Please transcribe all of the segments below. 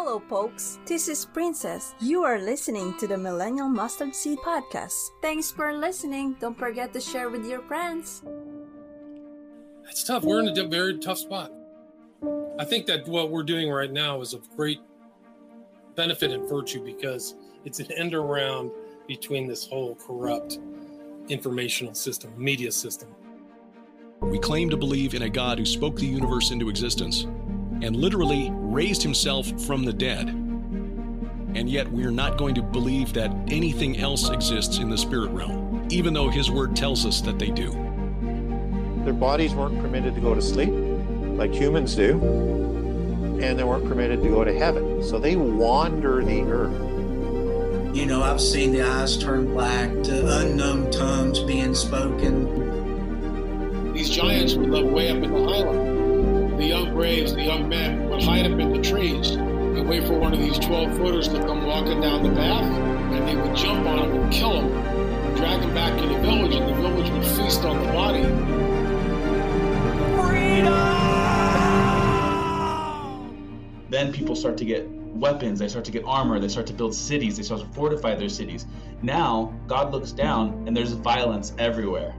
Hello, folks. This is Princess. You are listening to the Millennial Mustard Seed Podcast. Thanks for listening. Don't forget to share with your friends. It's tough. We're in a very tough spot. I think that what we're doing right now is of great benefit and virtue because it's an end around between this whole corrupt informational system, media system. We claim to believe in a God who spoke the universe into existence and literally raised himself from the dead. And yet we're not going to believe that anything else exists in the spirit realm, even though his word tells us that they do. Their bodies weren't permitted to go to sleep like humans do, and they weren't permitted to go to heaven. So they wander the earth. You know, I've seen the eyes turn black to unknown tongues being spoken. These giants would live way up in the highland the young braves, the young men, would hide up in the trees and wait for one of these 12 footers to come walking down the path, and they would jump on him and kill him, and drag him back to the village, and the village would feast on the body. Freedom! Then people start to get weapons, they start to get armor, they start to build cities, they start to fortify their cities. Now, God looks down and there's violence everywhere.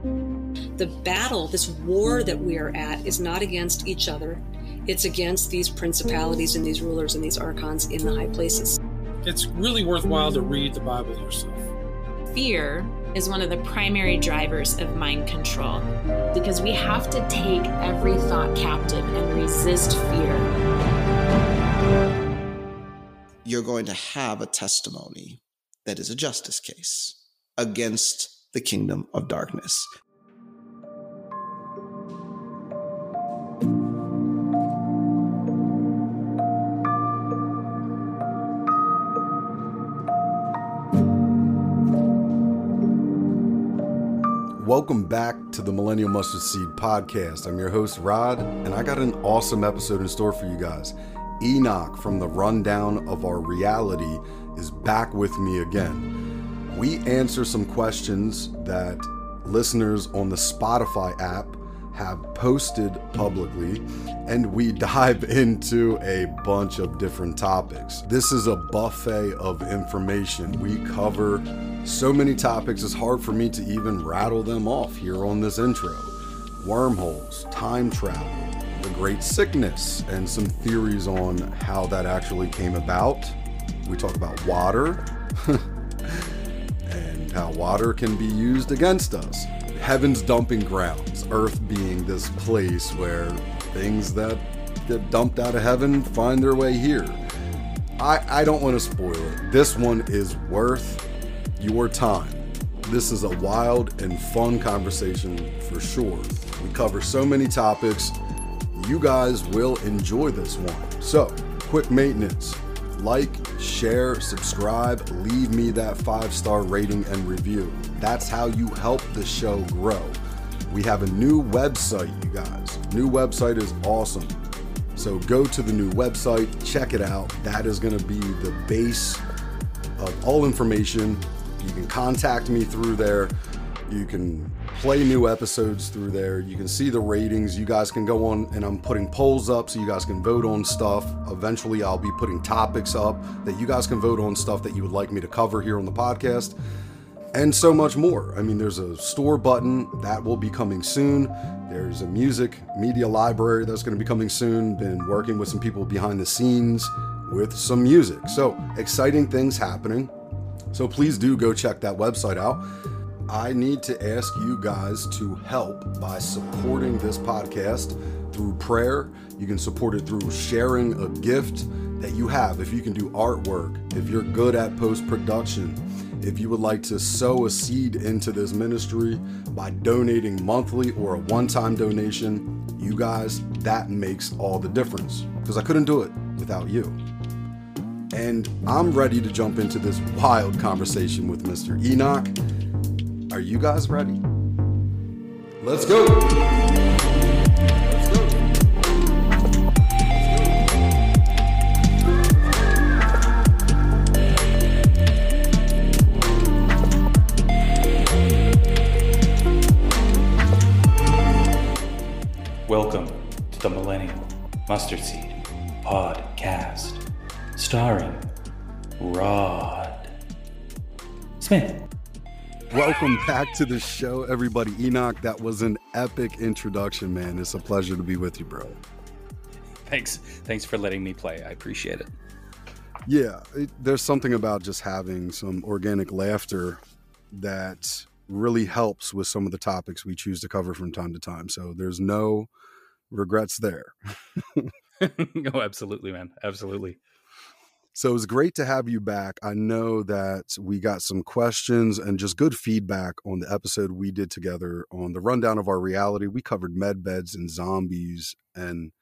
The battle, this war that we are at, is not against each other. It's against these principalities and these rulers and these archons in the high places. It's really worthwhile to read the Bible yourself. Fear is one of the primary drivers of mind control because we have to take every thought captive and resist fear. You're going to have a testimony that is a justice case against the kingdom of darkness. Welcome back to the Millennial Mustard Seed Podcast. I'm your host, Rod, and I got an awesome episode in store for you guys. Enoch from the rundown of our reality is back with me again. We answer some questions that listeners on the Spotify app have posted publicly, and we dive into a bunch of different topics. This is a buffet of information. We cover so many topics, it's hard for me to even rattle them off here on this intro. Wormholes, time travel, the great sickness, and some theories on how that actually came about. We talk about water and how water can be used against us heaven's dumping grounds, earth being this place where things that get dumped out of heaven find their way here. I, I don't want to spoil it. This one is worth your time. This is a wild and fun conversation for sure. We cover so many topics. You guys will enjoy this one. So, quick maintenance like, share, subscribe, leave me that five star rating and review. That's how you help the show grow. We have a new website, you guys. New website is awesome. So go to the new website, check it out. That is going to be the base of all information. You can contact me through there. You can play new episodes through there. You can see the ratings. You guys can go on, and I'm putting polls up so you guys can vote on stuff. Eventually, I'll be putting topics up that you guys can vote on stuff that you would like me to cover here on the podcast, and so much more. I mean, there's a store button that will be coming soon. There's a music media library that's going to be coming soon. Been working with some people behind the scenes with some music. So, exciting things happening. So, please do go check that website out. I need to ask you guys to help by supporting this podcast through prayer. You can support it through sharing a gift that you have. If you can do artwork, if you're good at post production, if you would like to sow a seed into this ministry by donating monthly or a one time donation, you guys, that makes all the difference because I couldn't do it without you. And I'm ready to jump into this wild conversation with Mr. Enoch. Are you guys ready? Let's go. Welcome to the Millennial Mustard Seed Podcast. starring Rod Smith. Welcome back to the show, everybody. Enoch, that was an epic introduction, man. It's a pleasure to be with you, bro. Thanks. Thanks for letting me play. I appreciate it. Yeah, it, there's something about just having some organic laughter that really helps with some of the topics we choose to cover from time to time. So there's no regrets there. oh, absolutely, man. Absolutely. So it was great to have you back. I know that we got some questions and just good feedback on the episode we did together on the rundown of our reality. We covered med beds and zombies. And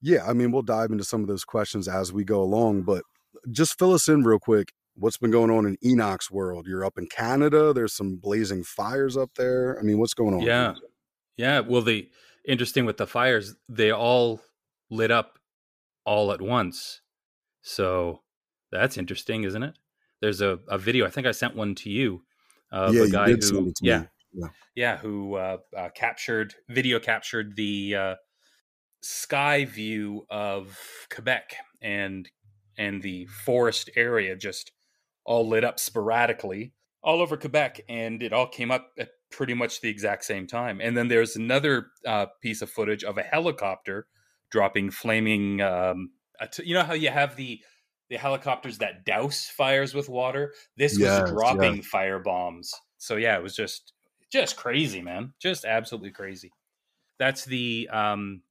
yeah, I mean, we'll dive into some of those questions as we go along, but just fill us in real quick. What's been going on in Enoch's world? You're up in Canada. There's some blazing fires up there. I mean, what's going on? Yeah. Yeah. Well, the interesting with the fires, they all lit up all at once so that's interesting, isn't it? There's a, a video. I think I sent one to you of yeah, a guy who, yeah, yeah, yeah, who uh, uh, captured video captured the uh, sky view of Quebec and and the forest area just all lit up sporadically all over Quebec, and it all came up at pretty much the exact same time. And then there's another uh, piece of footage of a helicopter dropping flaming um, you know how you have the the helicopters that douse fires with water. This yes, was dropping yes. fire bombs. So yeah, it was just just crazy, man. Just absolutely crazy. That's the um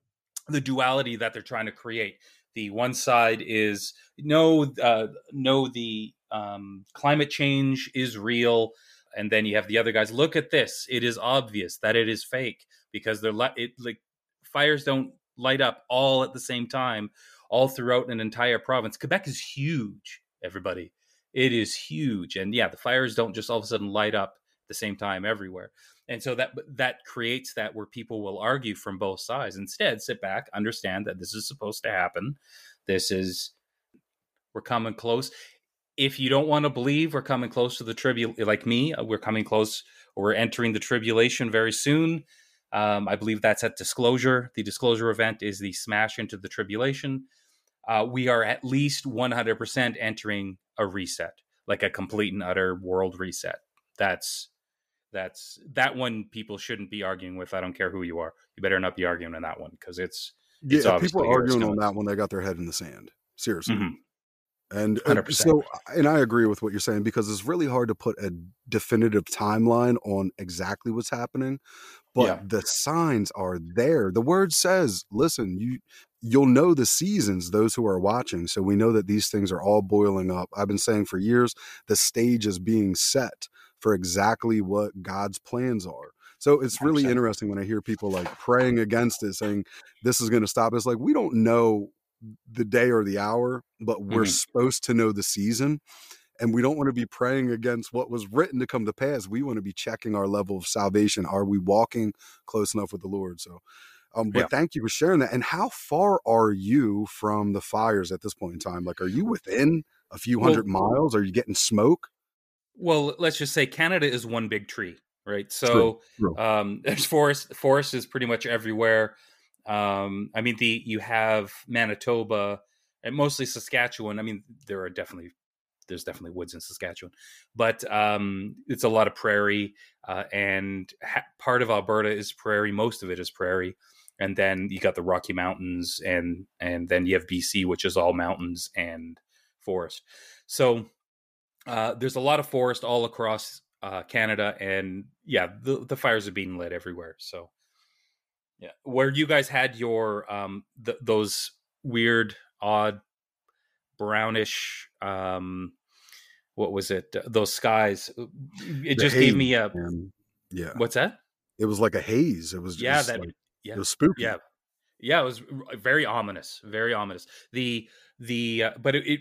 the duality that they're trying to create. The one side is no uh no the um climate change is real and then you have the other guys look at this it is obvious that it is fake because they're le- it like fires don't light up all at the same time all throughout an entire province. Quebec is huge, everybody. It is huge. And yeah, the fires don't just all of a sudden light up at the same time everywhere. And so that that creates that where people will argue from both sides. Instead, sit back, understand that this is supposed to happen. This is we're coming close. If you don't want to believe we're coming close to the tribulation, like me, uh, we're coming close or we're entering the tribulation very soon. Um, I believe that's at disclosure. The disclosure event is the smash into the tribulation uh, we are at least 100% entering a reset, like a complete and utter world reset. That's that's that one people shouldn't be arguing with. I don't care who you are. You better not be arguing on that one because it's, it's yeah. People are arguing on that one. They got their head in the sand. Seriously. Mm-hmm. And 100%. so, and I agree with what you're saying because it's really hard to put a definitive timeline on exactly what's happening, but yeah. the signs are there. The word says, "Listen, you you'll know the seasons those who are watching so we know that these things are all boiling up i've been saying for years the stage is being set for exactly what god's plans are so it's really 100%. interesting when i hear people like praying against it saying this is going to stop it's like we don't know the day or the hour but we're mm-hmm. supposed to know the season and we don't want to be praying against what was written to come to pass. We want to be checking our level of salvation. Are we walking close enough with the Lord? So, um, but yeah. thank you for sharing that. And how far are you from the fires at this point in time? Like, are you within a few hundred well, miles? Are you getting smoke? Well, let's just say Canada is one big tree, right? So True. True. Um, there's forest. Forest is pretty much everywhere. Um, I mean, the you have Manitoba and mostly Saskatchewan. I mean, there are definitely there's definitely woods in Saskatchewan, but um, it's a lot of prairie, uh, and ha- part of Alberta is prairie. Most of it is prairie, and then you got the Rocky Mountains, and and then you have BC, which is all mountains and forest. So uh, there's a lot of forest all across uh, Canada, and yeah, the the fires are being lit everywhere. So yeah, where you guys had your um th- those weird, odd, brownish um what was it? Those skies. Uh, it the just haze, gave me a. Man. Yeah. What's that? It was like a haze. It was yeah. That like, yeah. It was spooky. Yeah. Yeah. It was very ominous. Very ominous. The the uh, but it, it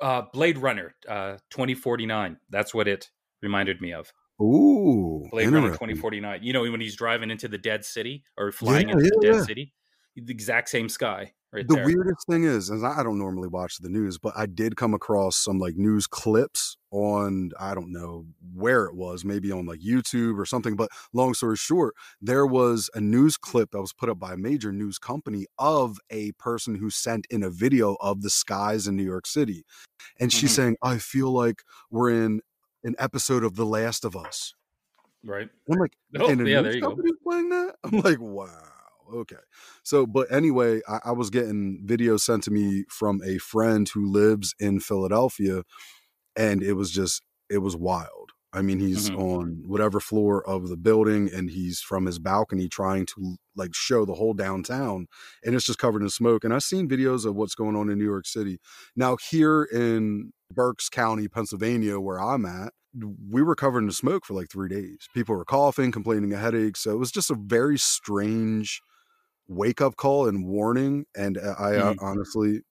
uh, Blade Runner uh, twenty forty nine. That's what it reminded me of. Ooh, Blade Runner twenty forty nine. You know when he's driving into the dead city or flying yeah, into yeah, the dead city. the exact same sky right the there. weirdest thing is, is I don't normally watch the news, but I did come across some like news clips on I don't know where it was, maybe on like YouTube or something. But long story short, there was a news clip that was put up by a major news company of a person who sent in a video of the skies in New York City, and she's Mhm. saying, "I feel like we're in an episode of The Last of Us." right. I'm like, Oh, and a yeah, news there you go. company's playing that? I'm like, wow. Okay. So, but anyway, I, I was getting videos sent to me from a friend who lives in Philadelphia, and it was just, it was wild. I mean, he's Mhm. on whatever floor of the building, and he's from his balcony trying to like show the whole downtown, and it's just covered in smoke. And I've seen videos of what's going on in New York City. Now, here in Berks County, Pennsylvania, where I'm at, we were covered in smoke for like three days. People were coughing, complaining of headaches. So it was just a very strange wake up call and warning. And uh, I uh, Mhm. honestly,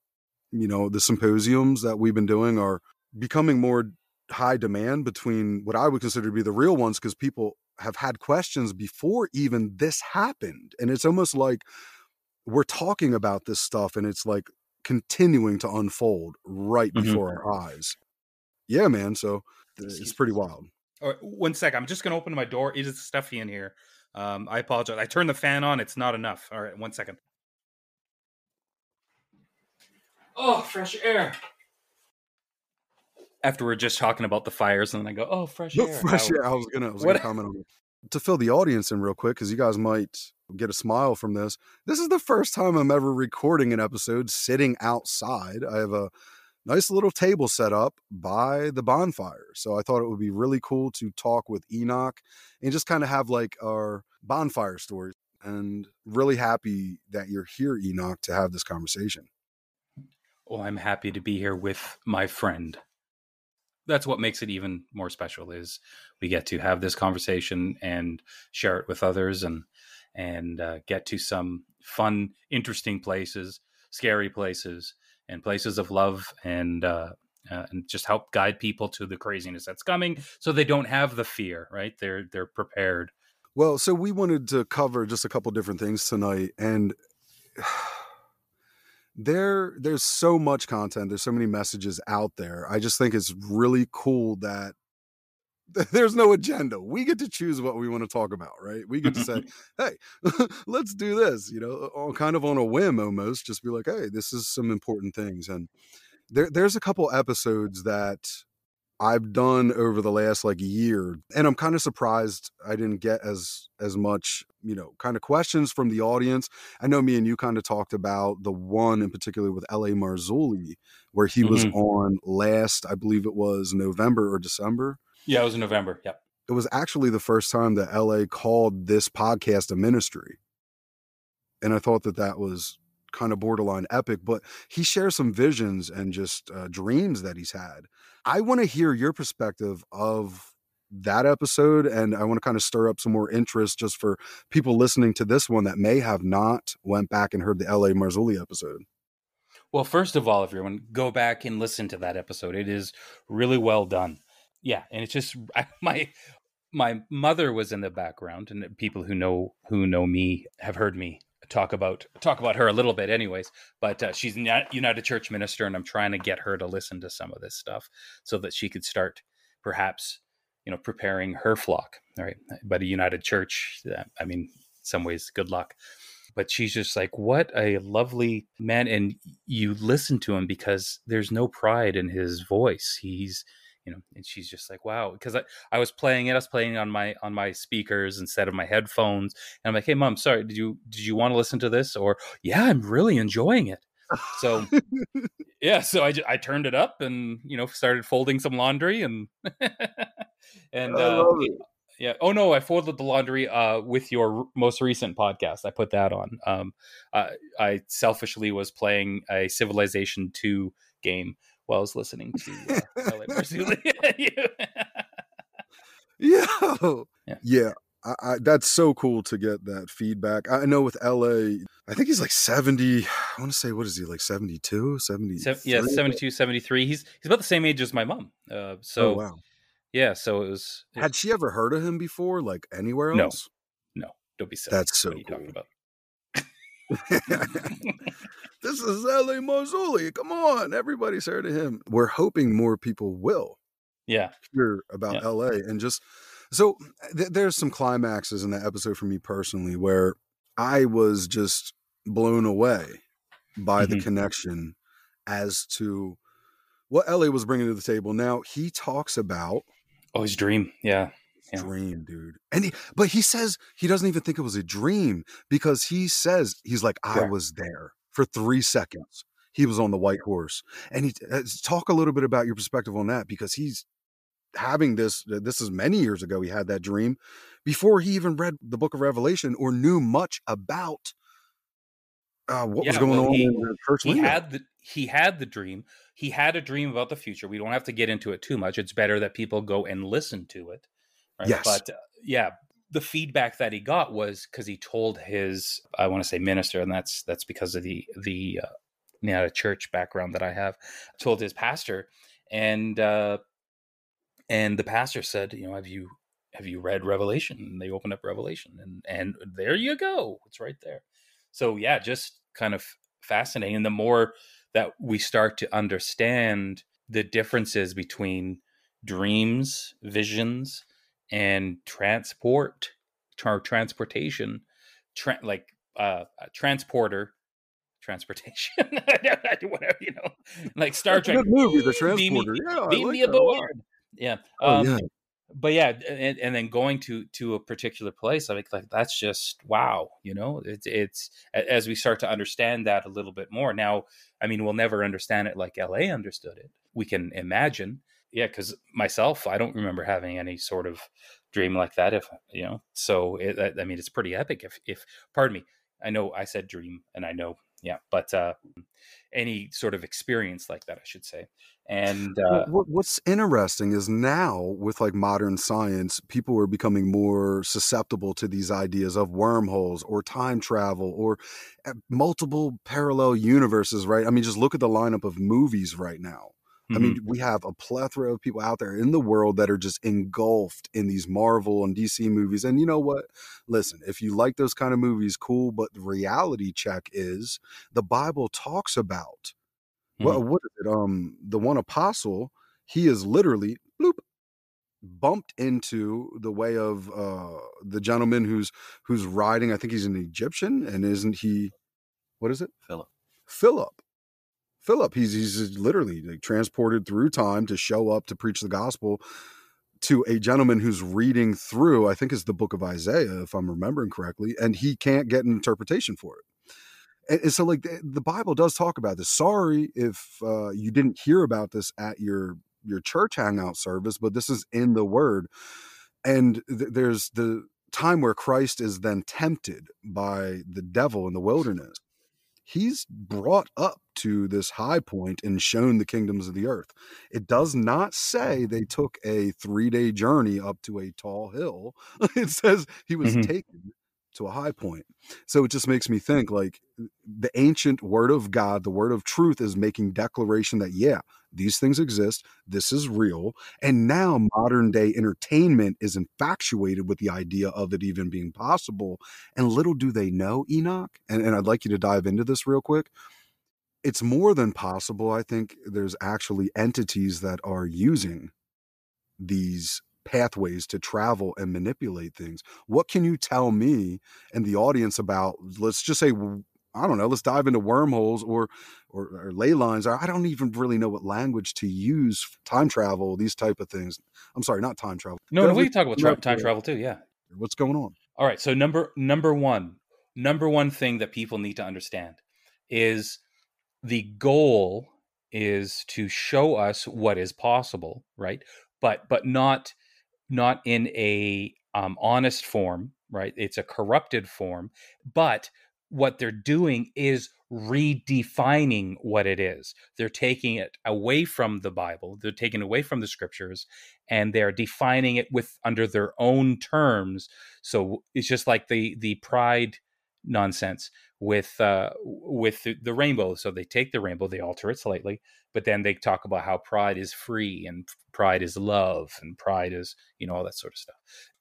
you know, the symposiums that we've been doing are becoming more high demand between what I would consider to be the real ones because people have had questions before even this happened. And it's almost like we're talking about this stuff and it's like continuing to unfold right Mhm. before our eyes. Yeah, man. So it's pretty wild. All right, one sec. I'm just gonna open my door. It is stuffy in here. Um, I apologize. I turned the fan on. It's not enough. All right, one second. Oh, fresh air. After we're just talking about the fires, and then I go, "Oh, fresh No, air." fresh How- air. I was gonna, I was What- gonna comment on it. To fill the audience in real quick, because you guys might get a smile from this. This is the first time I'm ever recording an episode sitting outside. I have a nice little table set up by the bonfire. So I thought it would be really cool to talk with Enoch and just kind of have like our bonfire stories. And really happy that you're here, Enoch, to have this conversation. Well, I'm happy to be here with my friend. That's what makes it even more special is we get to have this conversation and share it with others and and uh, get to some fun, interesting places, scary places, and places of love, and uh, uh, and just help guide people to the craziness that's coming, so they don't have the fear. Right? They're they're prepared. Well, so we wanted to cover just a couple different things tonight, and there there's so much content. There's so many messages out there. I just think it's really cool that there's no agenda. We get to choose what we want to talk about, right? We get to say, "Hey, let's do this," you know, on kind of on a whim almost. Just be like, "Hey, this is some important things." And there there's a couple episodes that I've done over the last like year, and I'm kind of surprised I didn't get as as much, you know, kind of questions from the audience. I know me and you kind of talked about the one in particular with L.A. Marzulli, where he was Mhm. on last, I believe it was November or December. Yeah, it was in November. Yep. It was actually the first time that LA called this podcast a ministry, and I thought that that was kind of borderline epic. But he shares some visions and just uh, dreams that he's had. I want to hear your perspective of that episode, and I want to kind of stir up some more interest just for people listening to this one that may have not went back and heard the LA Marzulli episode. Well, first of all, everyone, go back and listen to that episode. It is really well done. Yeah, and it's just my my mother was in the background, and people who know who know me have heard me talk about talk about her a little bit, anyways. But uh, she's a United Church minister, and I'm trying to get her to listen to some of this stuff so that she could start, perhaps, you know, preparing her flock. All right, but a United Church, uh, I mean, some ways, good luck but she's just like what a lovely man and you listen to him because there's no pride in his voice he's you know and she's just like wow because I, I was playing it i was playing on my on my speakers instead of my headphones and i'm like hey mom sorry did you did you want to listen to this or yeah i'm really enjoying it so yeah so I, I turned it up and you know started folding some laundry and and I uh, yeah. Oh no, I folded the laundry uh, with your r- most recent podcast. I put that on. Um, uh, I selfishly was playing a Civilization Two game while I was listening to uh, LA Marzulli. Yeah. Yeah. Yeah. I, I, that's so cool to get that feedback. I know with LA, I think he's like 70. I want to say, what is he, like 72, 70? Se- yeah, 72, 73. He's he's about the same age as my mom. Uh, so oh, wow. yeah, so it was. it- Had she ever heard of him before, like anywhere else? no, no, don't be silly. That's so what are you talking about? this is L.A. Marzulli. Come on, everybody's heard of him. We're hoping more people will Yeah. hear about Yeah. LA and just so th- there's some climaxes in that episode for me personally where I was just blown away by the Mhm. connection as to what LA was bringing to the table. Now he talks about Oh, his dream. Yeah. Yeah. dream, dude, and he, but he says he doesn't even think it was a dream because he says he's like I was there for three seconds. He was on the white horse, and he uh, talk a little bit about your perspective on that because he's having this. This is many years ago. He had that dream before he even read the Book of Revelation or knew much about uh, what was going well, on he- in the church. he had the he had the dream he had a dream about the future we don't have to get into it too much it's better that people go and listen to it right? Yes. but uh, yeah the feedback that he got was because he told his i want to say minister and that's that's because of the the uh, you know, church background that i have told his pastor and uh and the pastor said you know have you have you read revelation and they opened up revelation and and there you go it's right there so yeah just kind of fascinating and the more that we start to understand the differences between dreams visions and transport tra- transportation tra- like uh a transporter transportation whatever you know like star That's trek movie, The beam Transporter. Yeah, beam like me that a lot. aboard yeah Oh, um, yeah. but yeah and, and then going to to a particular place think like that's just wow you know it's it's as we start to understand that a little bit more now i mean we'll never understand it like la understood it we can imagine yeah because myself i don't remember having any sort of dream like that if you know so it, I- i mean it's pretty epic if if pardon me i know i said dream and i know yeah but uh any sort of experience like that i should say and uh what's interesting is now with like modern science, people are becoming more susceptible to these ideas of wormholes or time travel or uh, multiple parallel universes, right? I mean, just look at the lineup of movies right now. I mean, we have a plethora of people out there in the world that are just engulfed in these Marvel and DC movies. And you know what? Listen, if you like those kind of movies, cool. But the reality check is the Bible talks about what, what is it? Um, the one apostle, he is literally bloop bumped into the way of uh the gentleman who's who's riding. I think he's an Egyptian, and isn't he? What is it? Philip. Philip. Philip. He's he's literally like, transported through time to show up to preach the gospel to a gentleman who's reading through. I think it's the book of Isaiah, if I'm remembering correctly, and he can't get an interpretation for it and, and so like the, the bible does talk about this sorry if uh, you didn't hear about this at your your church hangout service but this is in the word and th- there's the time where christ is then tempted by the devil in the wilderness he's brought up to this high point and shown the kingdoms of the earth it does not say they took a three day journey up to a tall hill it says he was Mhm. taken to a high point. So it just makes me think like the ancient word of God, the word of truth is making declaration that, yeah, these things exist. This is real. And now modern day entertainment is infatuated with the idea of it even being possible. And little do they know, Enoch, and, and I'd like you to dive into this real quick. It's more than possible. I think there's actually entities that are using these pathways to travel and manipulate things. What can you tell me and the audience about, let's just say, I don't know, let's dive into wormholes or, or, or ley lines. I don't even really know what language to use, time travel, these type of things. I'm sorry, not time travel. no, no we can talk about tra- time travel too yeah What's going on? All right. So number number one, number one thing that people need to understand is the goal is to show us what is possible, right? But but not not in a um, honest form, right? It's a corrupted form. But what they're doing is redefining what it is. They're taking it away from the Bible. They're taking it away from the scriptures, and they're defining it with under their own terms. So it's just like the the pride nonsense with uh with the, the rainbow. So they take the rainbow they alter it slightly but then they talk about how pride is free and pride is love and pride is you know all that sort of stuff.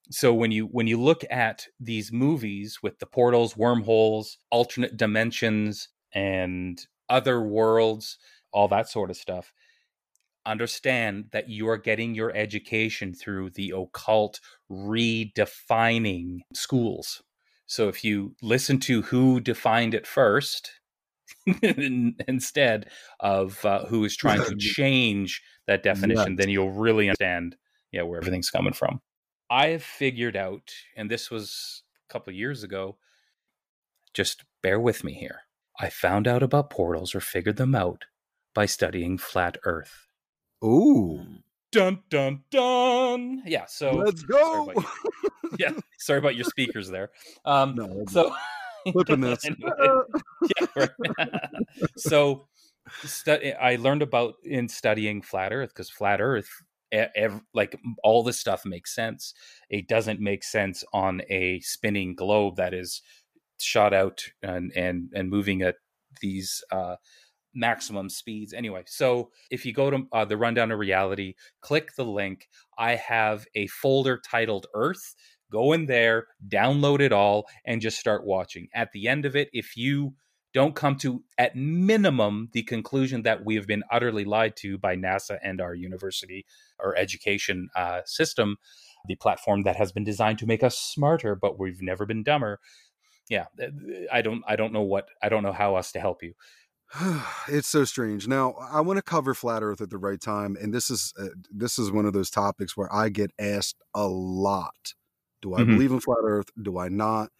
So when you when you look at these movies with the portals wormholes alternate dimensions and other worlds all that sort of stuff understand that you are getting your education through the occult redefining schools so if you listen to who defined it first instead of uh, who is trying to change that definition, then you'll really understand yeah where everything's coming from. I have figured out, and this was a couple of years ago. Just bear with me here. I found out about portals or figured them out by studying flat Earth. Ooh. Dun dun dun. Yeah. So Let's go. your- yeah. Sorry about your speakers there. Um, No, so Flipping this. Anyway, yeah, right. so stu- I learned about in studying flat Earth because flat Earth, e- ev- like all this stuff makes sense. It doesn't make sense on a spinning globe that is shot out and and and moving at these uh, maximum speeds. Anyway, so if you go to uh, the rundown of reality, click the link. I have a folder titled Earth. Go in there, download it all, and just start watching. At the end of it, if you don't come to, at minimum, the conclusion that we have been utterly lied to by NASA and our university or education uh, system, the platform that has been designed to make us smarter, but we've never been dumber. Yeah, I don't, I don't know what, I don't know how else to help you. it's so strange. Now, I want to cover flat Earth at the right time, and this is uh, this is one of those topics where I get asked a lot. Do I Mhm. believe in flat Earth? Do I not?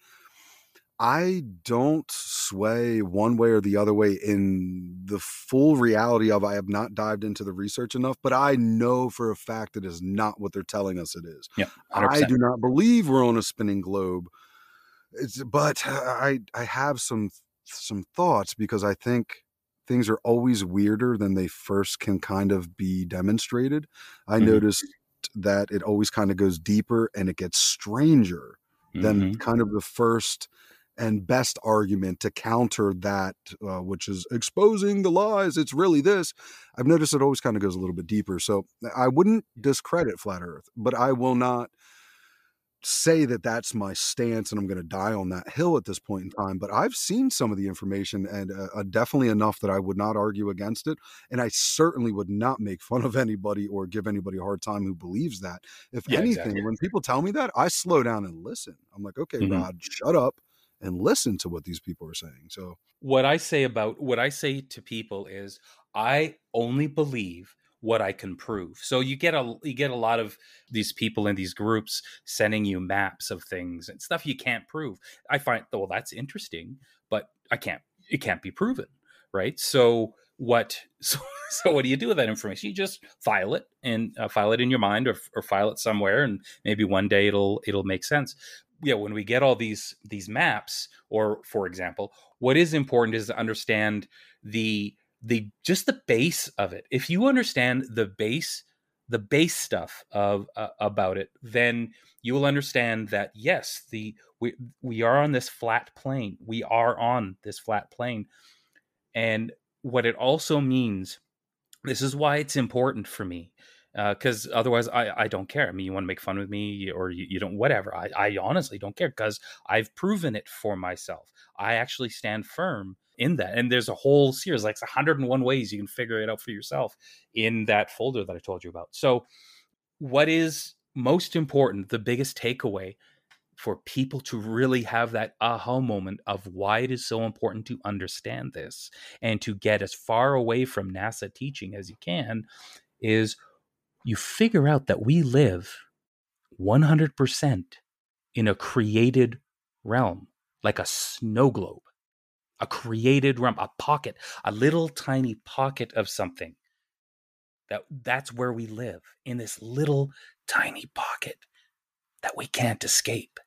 I don't sway one way or the other way in the full reality of I have not dived into the research enough, but I know for a fact it is not what they're telling us it is. Yeah, I 100%. do not believe we're on a spinning globe. It's, but I I have some some thoughts because I think things are always weirder than they first can kind of be demonstrated. I Mhm. noticed that it always kind of goes deeper and it gets stranger than Mhm. kind of the first and best argument to counter that, uh, which is exposing the lies. It's really this. I've noticed it always kind of goes a little bit deeper. So I wouldn't discredit flat Earth, but I will not say that that's my stance and I'm going to die on that hill at this point in time. But I've seen some of the information and uh, uh, definitely enough that I would not argue against it. And I certainly would not make fun of anybody or give anybody a hard time who believes that. If Yeah, anything, exactly. when people tell me that, I slow down and listen. I'm like, okay, Mhm. Rod, shut up and listen to what these people are saying. So, what I say about what I say to people is I only believe what I can prove. So you get a you get a lot of these people in these groups sending you maps of things and stuff you can't prove. I find well that's interesting, but I can't it can't be proven, right? So what so, so what do you do with that information? You just file it and uh, file it in your mind or, or file it somewhere and maybe one day it'll it'll make sense yeah when we get all these these maps or for example what is important is to understand the the just the base of it if you understand the base the base stuff of uh, about it then you will understand that yes the we we are on this flat plane we are on this flat plane and what it also means this is why it's important for me because otherwise I, I don't care. I mean, you want to make fun of me or you, you don't, whatever. I, I honestly don't care because I've proven it for myself. I actually stand firm in that. And there's a whole series, like 101 ways you can figure it out for yourself in that folder that I told you about. So, what is most important, the biggest takeaway for people to really have that aha moment of why it is so important to understand this and to get as far away from NASA teaching as you can is you figure out that we live 100% in a created realm, like a snow globe, a created realm, a pocket, a little tiny pocket of something. That that's where we live in this little tiny pocket that we can't escape.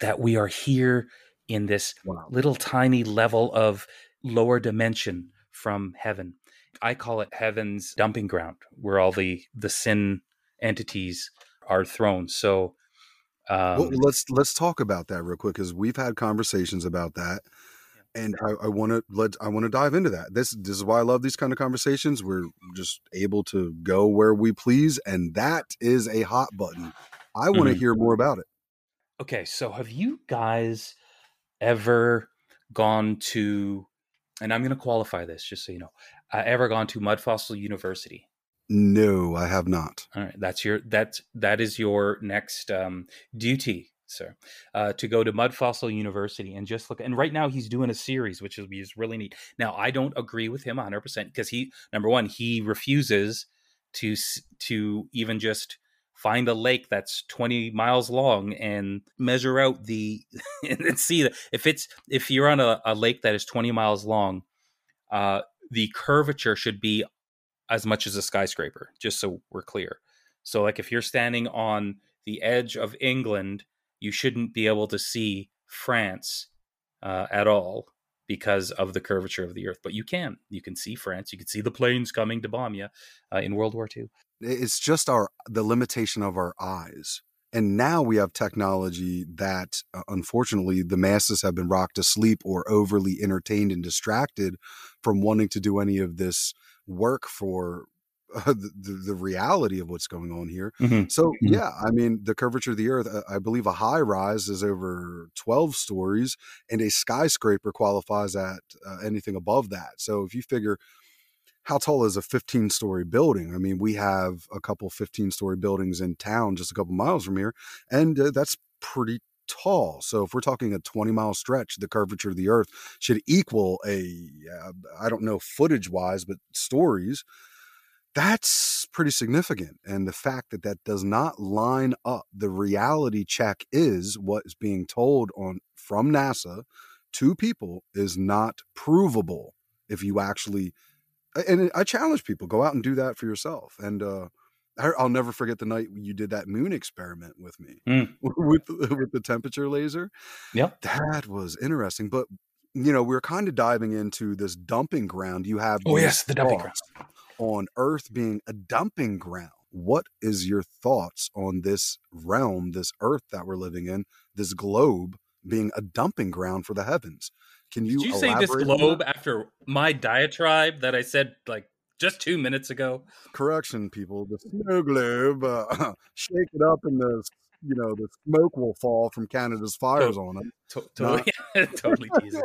That we are here in this little tiny level of lower dimension from heaven. I call it heaven's dumping ground, where all the the sin entities are thrown. So, um, well, let's let's talk about that real quick because we've had conversations about that, and I, I want to let I want to dive into that. This this is why I love these kind of conversations. We're just able to go where we please, and that is a hot button I want to Mhm. hear more about it. Okay, so have you guys ever gone to? And I'm going to qualify this just so you know. I ever gone to Mud Fossil University? No, I have not. All right, that's your that's that is your next um, duty, sir, uh, to go to Mud Fossil University and just look. And right now, he's doing a series, which is, is really neat. Now, I don't agree with him 100 percent because he number one he refuses to to even just find a lake that's 20 miles long and measure out the and see if it's if you're on a, a lake that is 20 miles long uh the curvature should be as much as a skyscraper just so we're clear so like if you're standing on the edge of england you shouldn't be able to see france uh, at all because of the curvature of the earth but you can. You can see france. You can see the planes coming to bomb you uh, in world war ii It's just our the limitation of our eyes. And now we have technology that, uh, unfortunately, the masses have been rocked to sleep or overly entertained and distracted from wanting to do any of this work for uh, the, the, reality of what's going on here. Mhm. So, Mhm. yeah, I mean, the curvature of the earth, uh, I believe a high rise is over 12 stories, and a skyscraper qualifies at uh, anything above that. So, if you figure how tall is a 15 story building? I mean, we have a couple 15 story buildings in town just a couple miles from here, and uh, that's pretty tall. So if we're talking a 20 mile stretch, the curvature of the earth should equal a uh, I don't know footage wise, but stories. That's pretty significant. And the fact that that does not line up, the reality check is what is being told on from NASA to people is not provable if you actually and I challenge people go out and do that for yourself. And uh, I'll never forget the night you did that moon experiment with me Mm. with with the temperature laser. Yep. That was interesting. But you know, we're kind of diving into this dumping ground. You have Oh, yes, the dumping thoughts on Earth being a dumping ground. What is your thoughts on this realm, this Earth that we're living in, this globe being a dumping ground for the heavens? Can you, Did you say this globe after my diatribe that I said like just two minutes ago? correction people the snow globe uh, shake it up and the you know the smoke will fall from canada's fires on it To- totally, totally teasing.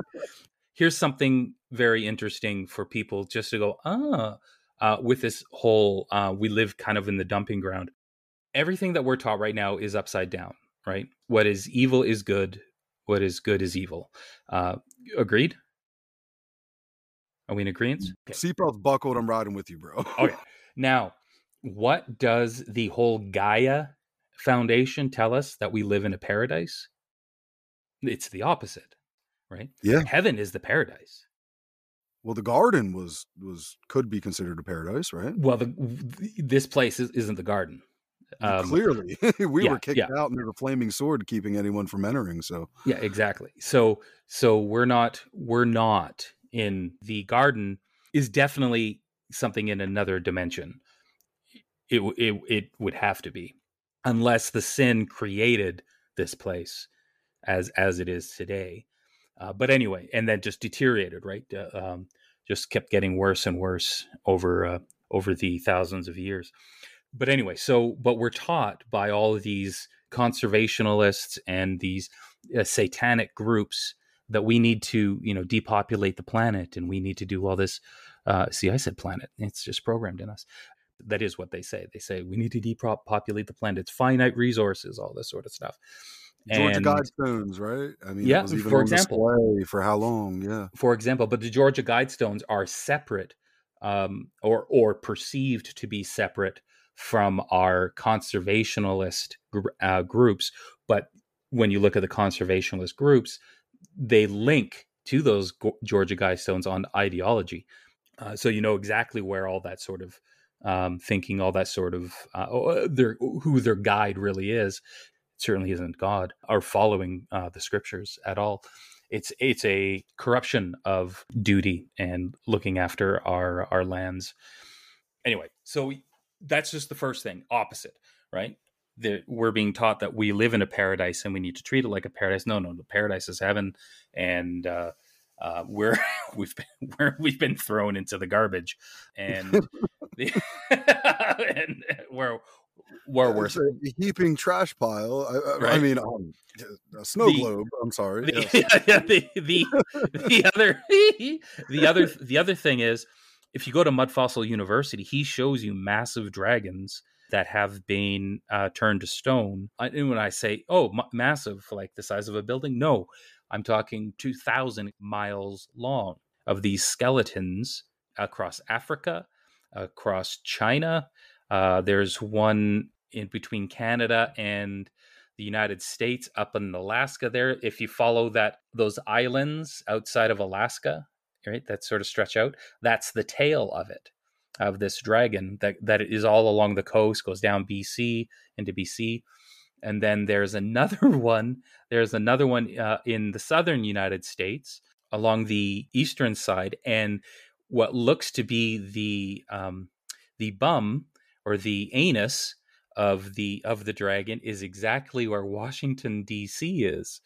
Here's something very interesting for people just to go, ah, uh, with this whole, uh, we live kind of in the dumping ground. Everything that we're taught right now is upside down, right? What is evil is good. What is good is evil. Uh, agreed? Are we in agreement? seatbelts buckled i'm riding with you bro Okay. Now, what does the whole Gaia Foundation tell us that we live in a paradise? It's the opposite, right? Yeah. Heaven is the paradise. Well the garden was was could be considered a paradise right Well, the, this place is, isn't the garden. Um, clearly we yeah, were kicked yeah. out and there's a flaming sword keeping anyone from entering so Yeah, exactly. So so we're not we're not in the garden is definitely something in another dimension. It it it would have to be unless the sin created this place as as it is today. Uh, but anyway, and then just deteriorated, right? Uh, um, just kept getting worse and worse over uh, over the thousands of years. But anyway, so but we're taught by all of these conservationists and these uh, satanic groups that we need to you know depopulate the planet and we need to do all this uh, see i said planet it's just programmed in us that is what they say they say we need to depopulate the planet it's finite resources all this sort of stuff georgia guidestones right? I mean Yeah, it was even for example. display for how long? Yeah. For example but the georgia guidestones are separate um, or or perceived to be separate from our conservationalist gr- uh, groups but when you look at the conservationalist groups they link to those Go- georgia guidestones on ideology. Uh, so you know exactly where all that sort of um, thinking all that sort of uh, their who their guide really is certainly isn't god are following uh, the scriptures at all. It's it's a corruption of duty and looking after our our lands. Anyway so we, that's just the first thing opposite right? The, we're being taught that we live in a paradise and we need to treat it like a paradise. No no the paradise is heaven and uh, uh, we're we've been we're, we've been thrown into the garbage and the, and where where we're a heaping trash pile. I, I, I mean, um, a snow The- globe. I'm sorry. the, yes. yeah, the, the the other the other the other thing is if you go to Mud Fossil University, he shows you massive dragons that have been uh, turned to stone. And when I say oh ma- massive, like the size of a building, no, I'm talking two thousand miles long of these skeletons across Africa, across China. Uh, there's one in between Canada and the United States up in Alaska there. If you follow that those islands outside of Alaska, right, that sort of stretch out, that's the tail of it, of this dragon that that is all along the coast, goes down BC into BC. And then there's another one. There's another one uh, in the southern United States along the eastern side, and what looks to be the um, the bum or the anus of the of the dragon is exactly where Washington D.C. is.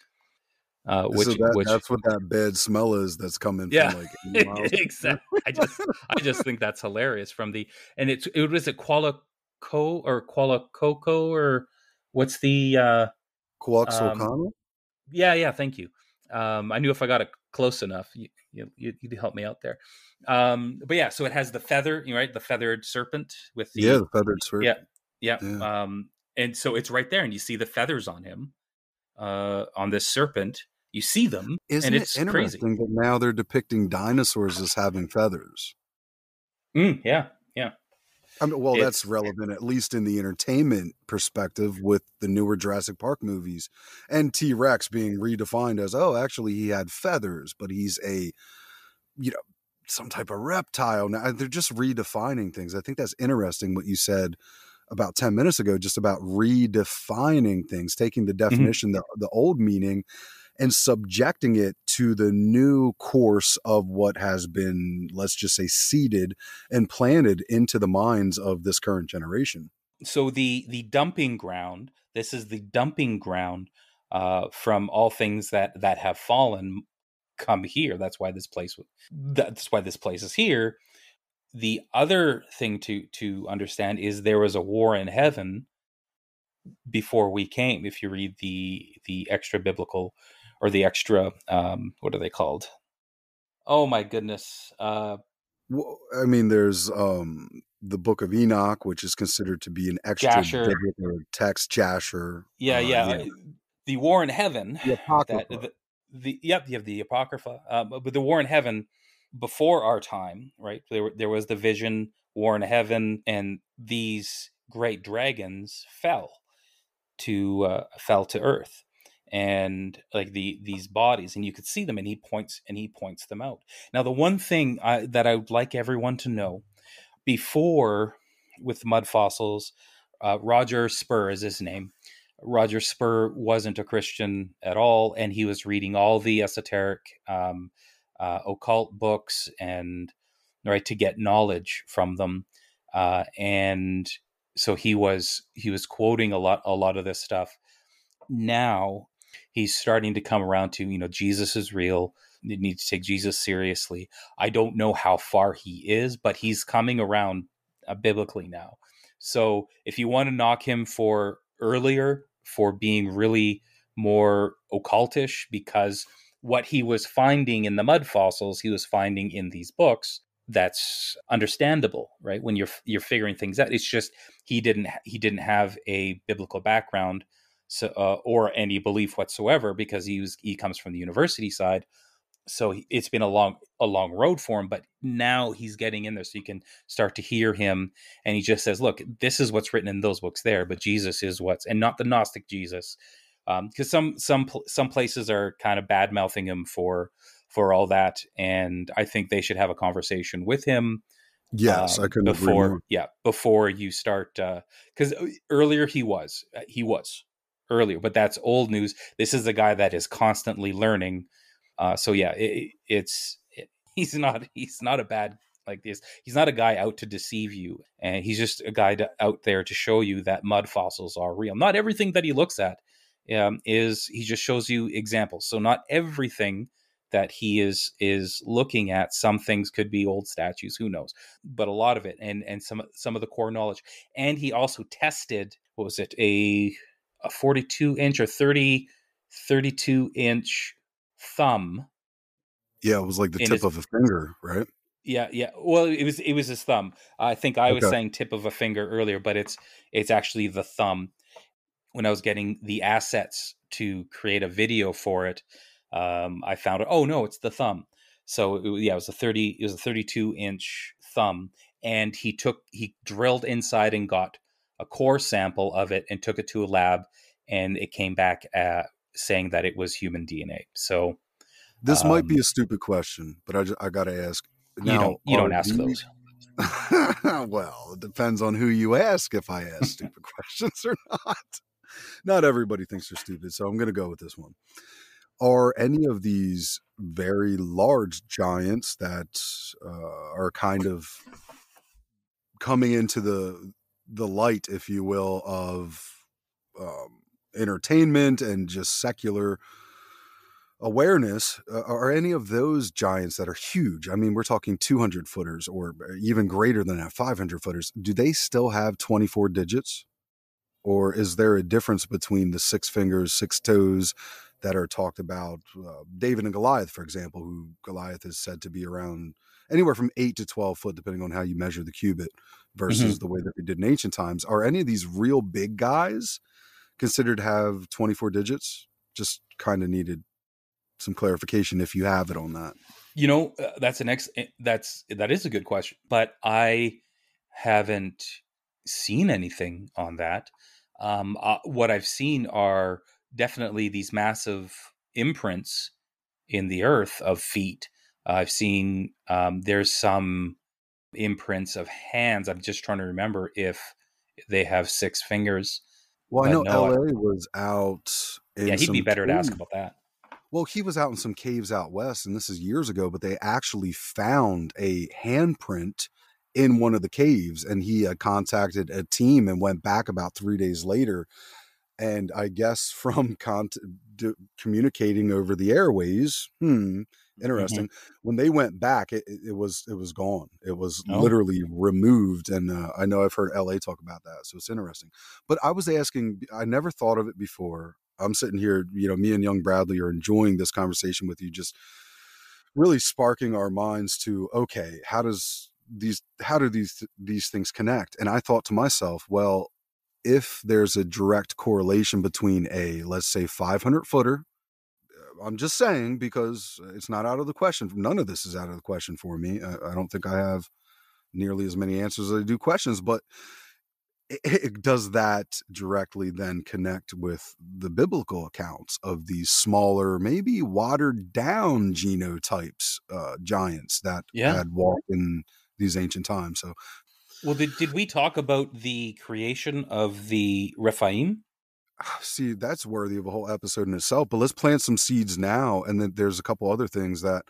Uh, which, so that, which that's what that bad smell is that's coming yeah, from like exactly. I just I just think that's hilarious. From the and it's it was it Qualico or Qualicoco or what's the uh, Coaxocana? yeah, yeah. Thank you. Um, I knew if I got it close enough, you, you, you'd help me out there. Um, but yeah, so it has the feather, you right? The feathered serpent with the Yeah, the feathered serpent. Yeah, yeah. Um, and so it's right there, and you see the feathers on him, uh, on this serpent. You see them, Isn't and it's it crazy. interesting that now they're depicting dinosaurs as having feathers? Mm, yeah, yeah. I mean, well, that's relevant at least in the entertainment perspective with the newer Jurassic Park movies, and T Rex being redefined as oh, actually he had feathers, but he's a, you know, some type of reptile. Now they're just redefining things. I think that's interesting what you said about 10 minutes ago just about redefining things taking the mm-hmm. definition the, the old meaning and subjecting it to the new course of what has been let's just say seeded and planted into the minds of this current generation. So the the dumping ground this is the dumping ground uh, from all things that that have fallen come here. That's why this place that's why this place is here. The other thing to to understand is there was a war in heaven before we came if you read the the extra biblical or the extra um what are they called oh my goodness uh Well, I mean, there's um, the Book of Enoch, which is considered to be an extra Jasher. biblical text. Jasher. Yeah, uh, yeah. The War in Heaven. The Apocrypha. That, the, the yep, you have the Apocrypha. Uh, but but the War in Heaven before our time, right? There there was the vision, War in Heaven, and these great dragons fell to uh, fell to Earth, and like the these bodies, and you could see them, and he points and he points them out. Now, the one thing I, that I would like everyone to know before with mud fossils, uh, Roger Spurr is his name. Roger Spurr wasn't a Christian at all, and he was reading all the esoteric, um, uh, occult books and right to get knowledge from them. Uh, and so he was he was quoting a lot a lot of this stuff. Now he's starting to come around to you know Jesus is real. You need to take Jesus seriously. I don't know how far he is, but he's coming around uh, biblically now. So if you want to knock him for earlier for being really more occultish, because what he was finding in the mud fossils, he was finding in these books. That's understandable, right? When you're you're figuring things out, it's just he didn't he didn't have a biblical background, so uh, or any belief whatsoever because he was he comes from the university side. So he- it's been a long a long road for him but now he's getting in there so you can start to hear him and he just says look this is what's written in those books there but jesus is what's and not the gnostic jesus because some some some places are kind of bad mouthing him for for all that and i think they should have a conversation with him Yes, um, I couldn't agree before yeah before you start because earlier he was uh, he was earlier but that's old news. This is a guy that is constantly learning. Uh, so yeah it, it's it, he's not he's not a bad like this he's not a guy out to deceive you and he's just a guy to, out there to show you that mud fossils are real. Not everything that he looks at um, is he just shows you examples. So not everything that he is is looking at some things could be old statues who knows? But a lot of it and and some some of the core knowledge. And he also tested what was it a a 42 inch or 30 32 inch thumb Yeah, it was like the tip his- of a finger, right? yeah yeah. Well it was it was his thumb. I think i was saying tip of a finger earlier but it's it's actually the thumb. When i was getting the assets to create a video for it um i found it oh no it's the thumb. So it, yeah it was a 30 it was a 32 inch thumb and he took he drilled inside and got a core sample of it and took it to a lab and it came back uh, saying that it was human dna so This might be um, a stupid question, but I, ju- I got to ask. you don't you don't ask these- those well, it depends on who you ask if I ask stupid questions or not. Not everybody thinks they're stupid, so I'm going to go with this one. Are any of these very large giants that uh, are kind of coming into the the light, if you will, of um, entertainment and just secular awareness uh, are any of those giants that are huge? I mean we're talking 200 footers or even greater than that 500 footers. Do they still have 24 digits? Or is there a difference between the six fingers six toes that are talked about? Uh, david and goliath for example who goliath is said to be around anywhere from 8 to 12 foot depending on how you measure the cubit versus the way that they did in ancient times are any of these real big guys considered to have 24 digits just kind of needed some clarification if you have it on that. You know, uh, that's an ex. eh, That's that is a good question, but I haven't seen anything on that. Um, uh, what I've seen are definitely these massive imprints in the earth of feet. I've seen um, there's some imprints of hands. I'm just trying to remember if they have six fingers. Well, I know no, I- was out. In yeah, he'd be better to ask about that. Well, he was out in some caves out west, and this is years ago, but they actually found a handprint in one of the caves, and he had contacted a team and went back about three days later. And I guess from d- communicating over the airways, hmm, interesting. When they went back, it, it was it was gone. It was Oh. literally removed, and uh, I know I've heard LA talk about that, so it's interesting. But I was asking, I never thought of it before. I'm sitting here, you know, me and young Bradley are enjoying this conversation with you, just really sparking our minds to okay, how does these how do these these things connect? And I thought to myself, well, if there's a direct correlation between a let's say 500 footer I'm just saying because it's not out of the question. None of this is out of the question for me. I, I don't think I have nearly as many answers as I do questions, but it, it, does that directly then connect with the biblical accounts of these smaller, maybe watered down genotypes, uh, giants that Yeah. had walked in these ancient times? So Well, did, did we talk about the creation of the Rephaim? See that's worthy of a whole episode in itself but let's plant some seeds now and then there's a couple other things that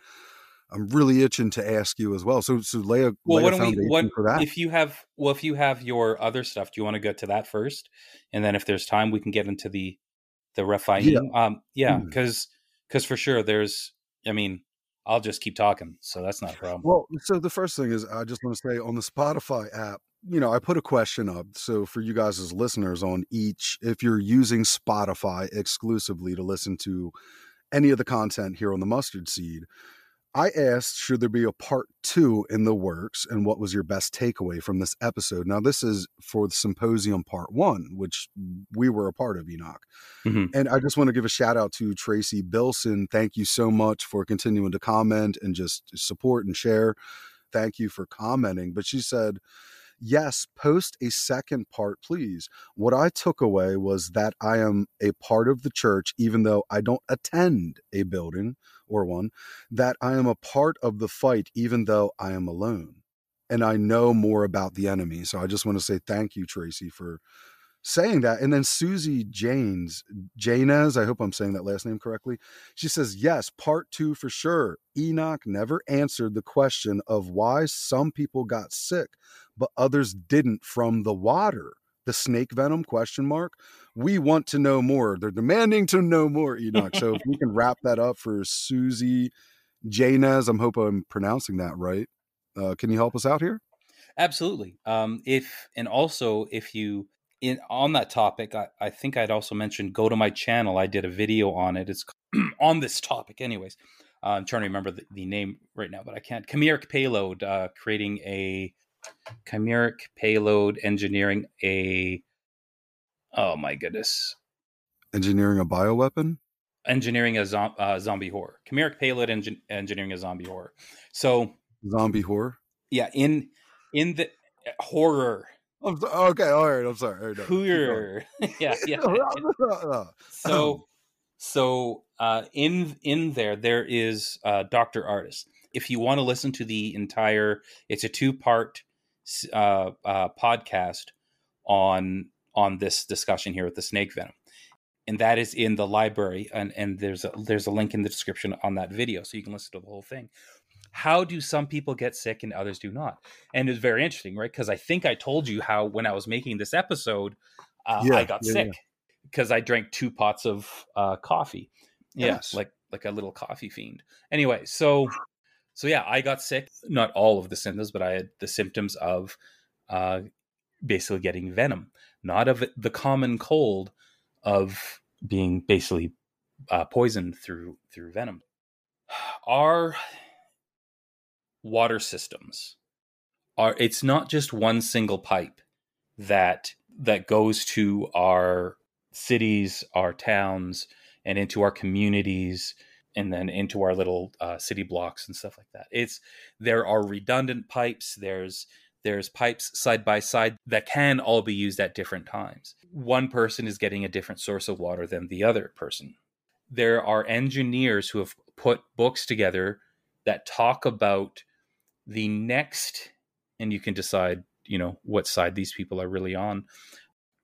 i'm really itching to ask you as well so so lay a, Well, lay why a we? What for that if you have? Well, if you have your other stuff, do you want to go to that first, and then if there's time, we can get into the the Rephaim. Yeah. Um, yeah, Mm. because because for sure, there's. I mean, I'll just keep talking, so that's not a problem. well so the first thing is i just want to say on the spotify app you know i put a question up so for you guys as listeners on each if you're using spotify exclusively to listen to any of the content here on the mustard seed I asked, should there be a part two in the works, and what was your best takeaway from this episode? Now, this is for the symposium part one, which we were a part of, Enoch. Mhm. And I just want to give a shout out to Tracy Bilson. Thank you so much for continuing to comment and just support and share. Thank you for commenting. But she said, yes, post a second part, please. What I took away was that I am a part of the church, even though I don't attend a building or one, that I am a part of the fight, even though I am alone. And I know more about the enemy. So I just want to say thank you, Tracy, for saying that. And then Susie Janes, Janez, I hope I'm saying that last name correctly. She says, yes, part two for sure. Enoch never answered the question of why some people got sick, but others didn't from the water. The snake venom question mark. We want to know more. They're demanding to know more, Enoch. So if we can wrap that up for Susie Janez. I'm hoping I'm pronouncing that right. Uh, can you help us out here? Absolutely. Um, if and also if you in on that topic, I, I think I'd also mentioned go to my channel. I did a video on it. It's on this topic, anyways. Uh, I'm trying to remember the, the, name right now, but I can't. Chimeric payload, uh, creating a chimeric payload, engineering a. Oh my goodness! Engineering a bioweapon. Engineering a uh, zombie horror. Chimeric payload, engin- engineering a zombie horror. So zombie horror. Yeah, in in the horror. I'm so, okay, all right. I'm sorry. Right, no, Hooyer. yeah, yeah. so, so uh, in in there, there is uh, Doctor Ardis. If you want to listen to the entire, it's a two part uh, uh, podcast on on this discussion here with the snake venom, and that is in the library, and and there's a there's a link in the description on that video, so you can listen to the whole thing how do some people get sick and others do not? And it's very interesting, right? Because I think I told you how when I was making this episode, uh, yeah, I got yeah, sick because yeah. I drank two pots of uh, coffee. Yes, like like a little coffee fiend. Anyway, so so yeah, I got sick. Not all of the symptoms, but I had the symptoms of uh, basically getting venom, not of the common cold of being basically uh, poisoned through through venom. Our water systems are it's not just one single pipe that that goes to our cities, our towns, and into our communities, and then into our little uh, city blocks and stuff like that. It's there are redundant pipes. There's there's pipes side by side that can all be used at different times. One person is getting a different source of water than the other person. There are engineers who have put books together that talk about the next and you can decide you know what side these people are really on.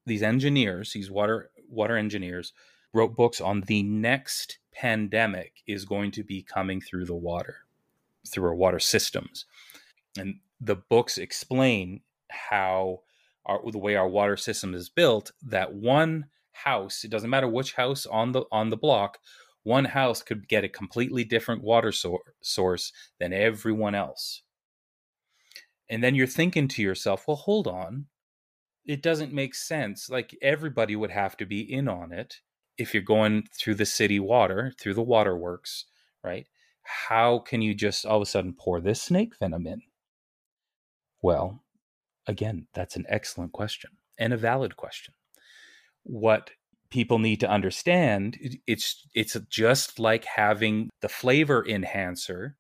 These engineers these water water engineers wrote books on the next pandemic is going to be coming through the water through our water systems. And the books explain how our, the way our water system is built that one house it doesn't matter which house on the on the block one house could get a completely different water so- source than everyone else and then you're thinking to yourself, well, hold on. It doesn't make sense. Like everybody would have to be in on it if you're going through the city water, through the waterworks, right? How can you just all of a sudden pour this snake venom in? Well, again, that's an excellent question and a valid question. What people need to understand it's it's just like having the flavor enhancer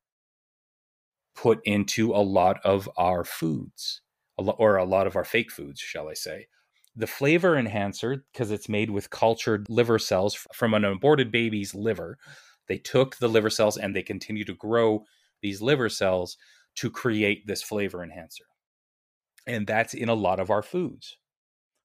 put into a lot of our foods, or a lot of our fake foods, shall I say. The flavor enhancer, because it's made with cultured liver cells from an aborted baby's liver, they took the liver cells and they continue to grow these liver cells to create this flavor enhancer. And that's in a lot of our foods.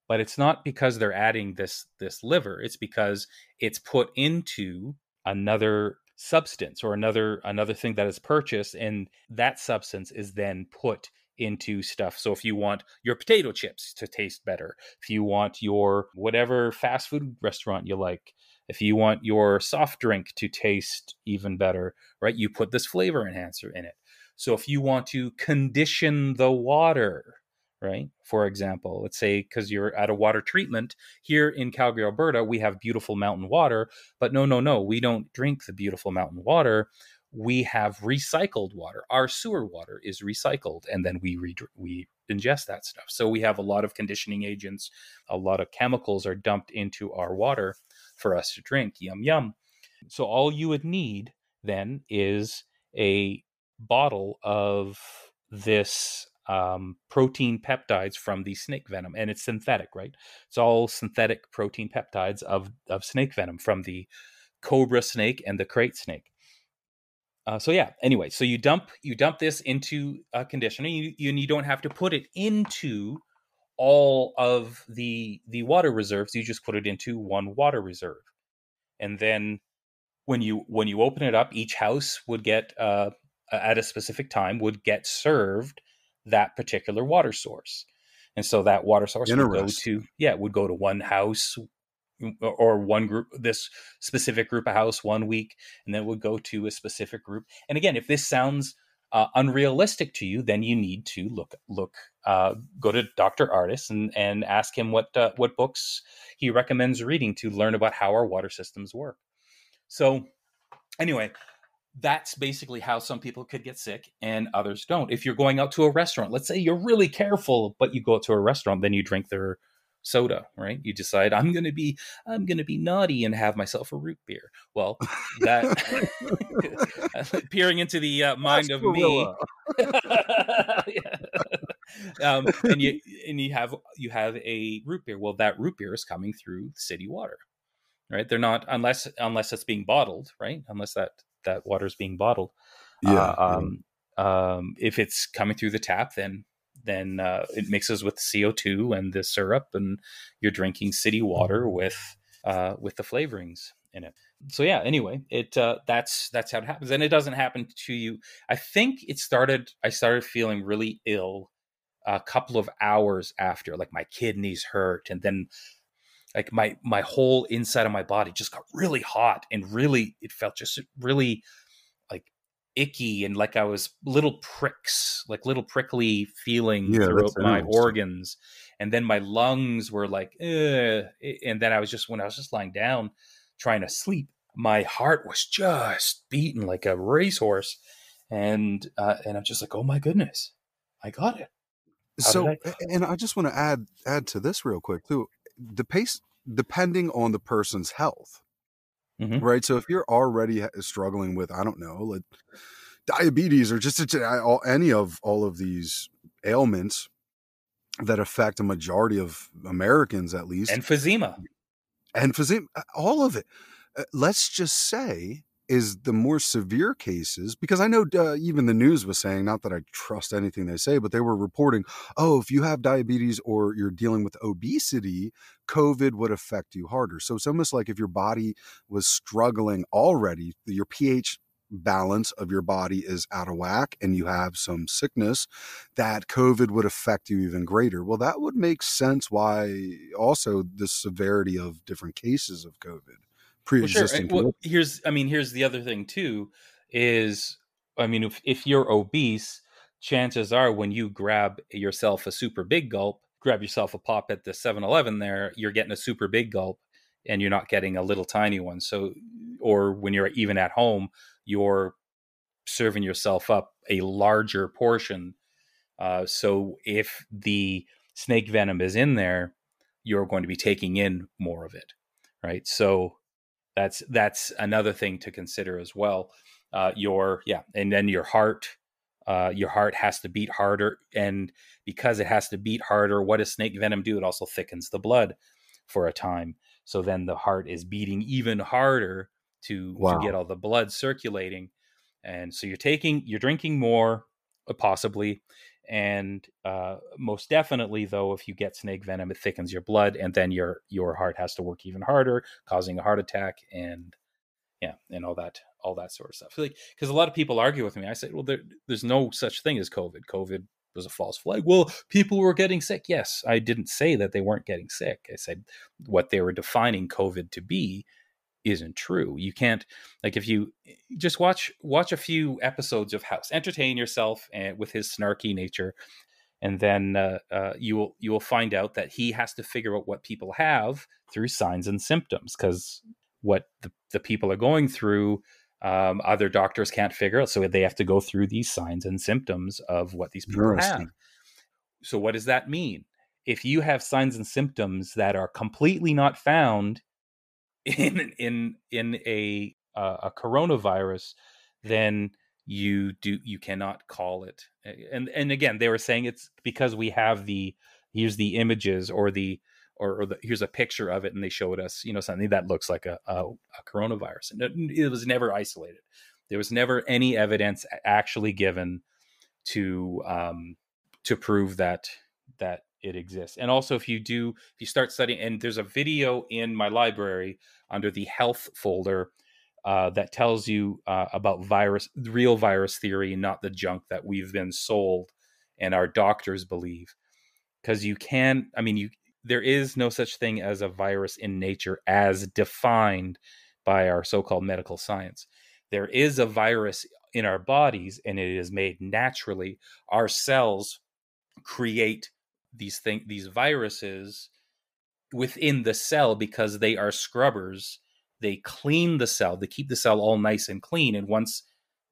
But it's not because they're adding this this liver, it's because it's put into another substance or another another thing that is purchased and that substance is then put into stuff. So if you want your potato chips to taste better, if you want your whatever fast food restaurant you like, if you want your soft drink to taste even better, right? You put this flavor enhancer in it. So if you want to condition the water, right? For example, let's say because you're at a water treatment here in Calgary, Alberta, we have beautiful mountain water, but no, no, no, we don't drink the beautiful mountain water. We have recycled water. Our sewer water is recycled, and then we re- we ingest that stuff. So we have a lot of conditioning agents, a lot of chemicals are dumped into our water for us to drink. Yum yum. So all you would need then is a bottle of this um, protein peptides from the snake venom, and it's synthetic, right? It's all synthetic protein peptides of of snake venom from the cobra snake and the krait snake. Uh, so yeah. Anyway, so you dump you dump this into a conditioner, you, you, and you don't have to put it into all of the the water reserves. You just put it into one water reserve, and then when you when you open it up, each house would get uh, at a specific time would get served that particular water source. And so that water source would go to yeah, would go to one house or one group this specific group of house one week and then would go to a specific group. And again if this sounds uh, unrealistic to you then you need to look look uh, go to dr Ardis and and ask him what uh, what books he recommends reading to learn about how our water systems work. So anyway that's basically how some people could get sick and others don't if you're going out to a restaurant let's say you're really careful but you go out to a restaurant then you drink their soda, right? You decide I'm going to be I'm going to be naughty and have myself a root beer. Well, that peering into the uh, mind That's of me. um, and you and you have you have a root beer. Well, that root beer is coming through city water, right? They're not unless unless it's being bottled, right? Unless that that water is being bottled. Yeah. Uh, um, um, if it's coming through the tap, then then uh, it mixes with CO2 and the syrup, and you're drinking city water with uh, with the flavorings in it. So yeah, anyway, it uh, that's that's how it happens, and it doesn't happen to you. I think it started. I started feeling really ill a couple of hours after, like my kidneys hurt, and then like my my whole inside of my body just got really hot and really it felt just really like icky and like I was little pricks, like little prickly feeling yeah, throughout my organs. And then my lungs were like, eh. and then I was just when I was just lying down trying to sleep, my heart was just beating like a racehorse, and uh, and I'm just like, oh my goodness, I got it. How so, I- and I just want to add add to this real quick too. The pace, depending on the person's health, Mm-hmm. Right. So if you're already struggling with, I don't know, like diabetes or just any of all of these ailments that affect a majority of Americans, at least, emphysema, emphysema, all of it. Uh, let's just say is the more severe cases because i know uh, even the news was saying not that i trust anything they say but they were reporting oh if you have diabetes or you're dealing with obesity covid would affect you harder. So it's almost like if your body was struggling already your ph balance of your body is out of whack and you have some sickness that covid would affect you even greater. Well that would make sense why also the severity of different cases of covid pre-existing. Well, sure. well, here's, I mean, here's the other thing too, is, I mean, if, if you're obese, chances are when you grab yourself a super big gulp, grab yourself a pop at the 7-Eleven there, you're getting a super big gulp and you're not getting a little tiny one. So, or when you're even at home, you're serving yourself up a larger portion. Uh, so if the snake venom is in there, you're going to be taking in more of it, right? So that's that's another thing to consider as well. Uh, your yeah, and then your heart. Uh, your heart has to beat harder, and because it has to beat harder, what does snake venom do? It also thickens the blood for a time. So then the heart is beating even harder to, wow. to get all the blood circulating, and so you're taking you're drinking more, uh, possibly, and uh, most definitely though if you get snake venom it thickens your blood and then your your heart has to work even harder causing a heart attack and yeah and all that all that sort of stuff. Like because a lot of people argue with me. I said well there, there's no such thing as covid. Covid was a false flag. Well people were getting sick. Yes i didn't say that they weren't getting sick. I said what they were defining covid to be isn't true. You can't like if you just watch watch a few episodes of House, entertain yourself and with his snarky nature, and then uh, uh, you will you will find out that he has to figure out what people have through signs and symptoms because what the, the people are going through um, other doctors can't figure out so they have to go through these signs and symptoms of what these people have. So what does that mean? If you have signs and symptoms that are completely not found in in in a uh, a coronavirus, then you do you cannot call it. And and again, they were saying it's because we have the here's the images or the or, or the, here's a picture of it, and they showed us you know something that looks like a, a, a coronavirus, and it, it was never isolated. There was never any evidence actually given to um, to prove that that it exists. And also, if you do, if you start studying, and there's a video in my library under the health folder uh, that tells you uh, about virus, real virus theory, not the junk that we've been sold and our doctors believe. Because you can, I mean, you there is no such thing as a virus in nature as defined by our so-called medical science. There is a virus in our bodies and it is made naturally. Our cells create these thing these viruses within the cell because they are scrubbers. They clean the cell, they keep the cell all nice and clean. And once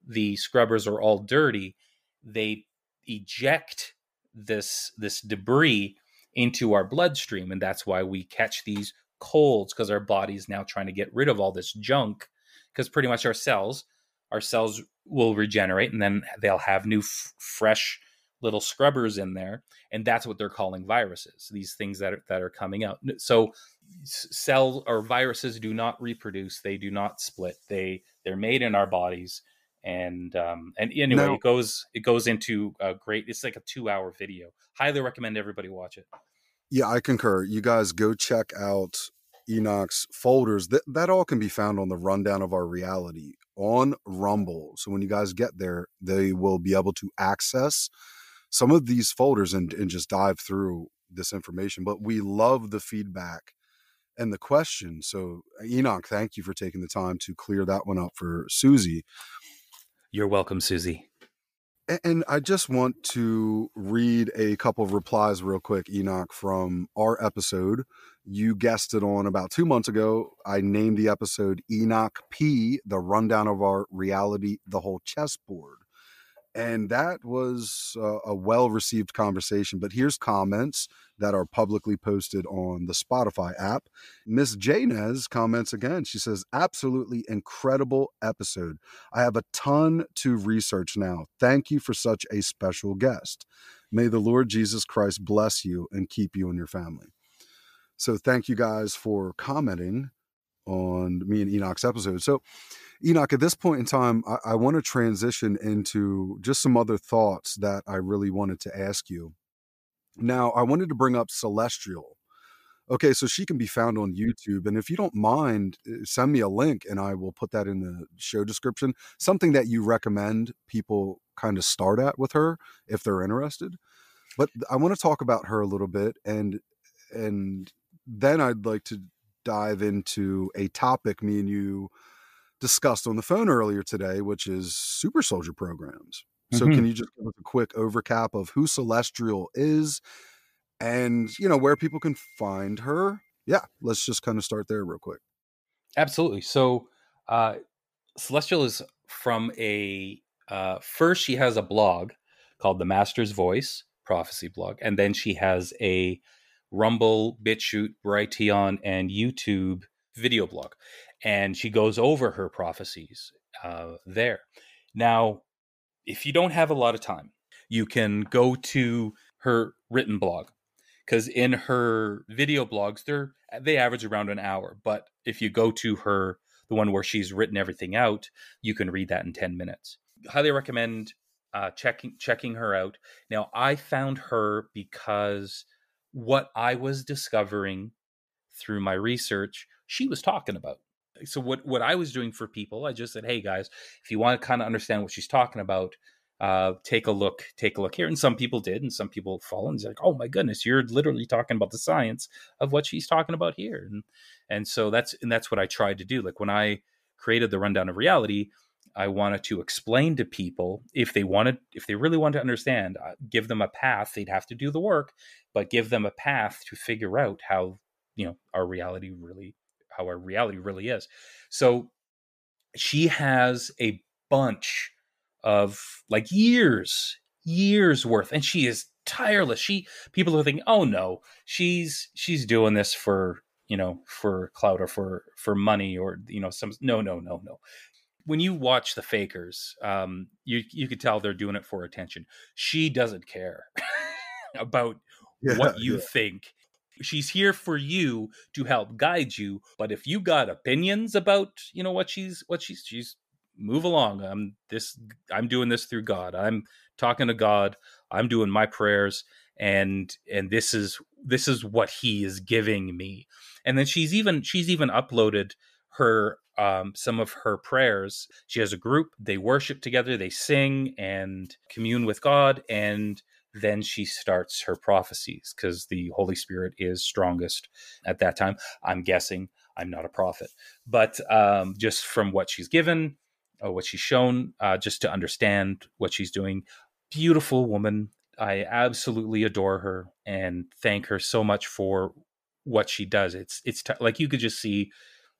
the scrubbers are all dirty, they eject this this debris into our bloodstream and that's why we catch these colds because our body's now trying to get rid of all this junk because pretty much our cells our cells will regenerate and then they'll have new f- fresh little scrubbers in there and that's what they're calling viruses these things that are, that are coming out. So cells or viruses do not reproduce they do not split they they're made in our bodies and um and anyway now, it goes it goes into a great it's like a two hour video. Highly recommend everybody watch it. Yeah i concur. You guys go check out enoch's folders. That that all can be found on the rundown of our reality on rumble. So when you guys get there they will be able to access some of these folders and, and just dive through this information but we love the feedback and the question so enoch thank you for taking the time to clear that one up for susie you're welcome, Susie. And I just want to read a couple of replies real quick, Enoch, from our episode. You guessed it on about two months ago. I named the episode Enoch P, the rundown of our reality, the whole chessboard and that was uh, a well received conversation. But here's comments that are publicly posted on the Spotify app. Miss Janez comments again. She says, Absolutely incredible episode. I have a ton to research now. Thank you for such a special guest. May the Lord Jesus Christ bless you and keep you and your family. So, thank you guys for commenting on me and Enoch's episode. So, Enoch, at this point in time, I, I want to transition into just some other thoughts that I really wanted to ask you. Now, I wanted to bring up Celestial. Okay, so she can be found on YouTube. And if you don't mind, eh, send me a link and I will put that in the show description. Something that you recommend people kind of start at with her if they're interested. But I want to talk about her a little bit and and then I'd like to dive into a topic me and you discussed on the phone earlier today, which is super soldier programs. So mm-hmm. can you just give us a quick overcap of who Celestial is and you know where people can find her? Yeah, let's just kind of start there real quick. Absolutely. So uh Celestial is from a uh first she has a blog called The Master's Voice Prophecy blog and then she has a Rumble, BitChute, Brighteon, and YouTube video blog. And she goes over her prophecies uh, there. Now, if you don't have a lot of time, you can go to her written blog because in her video blogs, they're they average around an hour. But if you go to her, the one where she's written everything out, you can read that in ten minutes. Highly recommend uh, checking checking her out. Now, I found her because what I was discovering through my research, she was talking about. So what what I was doing for people, I just said, "Hey guys, if you want to kind of understand what she's talking about, uh, take a look, take a look here." And some people did, and some people follow and like, "Oh my goodness, you're literally talking about the science of what she's talking about here." And and so that's and that's what I tried to do. Like when I created the rundown of reality, I wanted to explain to people if they wanted, if they really wanted to understand, uh, give them a path. They'd have to do the work, but give them a path to figure out how you know our reality really, how our reality really is. So she has a bunch of like years, years worth, and she is tireless. She people are thinking, oh no, she's she's doing this for you know for clout or for for money or you know some no no no no when you watch the fakers, um, you you could tell they're doing it for attention. She doesn't care about yeah, what you yeah. think. She's here for you to help guide you. But if you got opinions about, you know, what she's what she's she's move along. I'm this I'm doing this through God. I'm talking to God. I'm doing my prayers and and this is this is what he is giving me. And then she's even she's even uploaded her um, some of her prayers. She has a group, they worship together, they sing and commune with God. And then she starts her prophecies because the Holy Spirit is strongest at that time. I'm guessing I'm not a prophet, but um, just from what she's given, or what she's shown, uh, just to understand what she's doing. Beautiful woman. I absolutely adore her and thank her so much for what she does. It's it's t- like you could just see,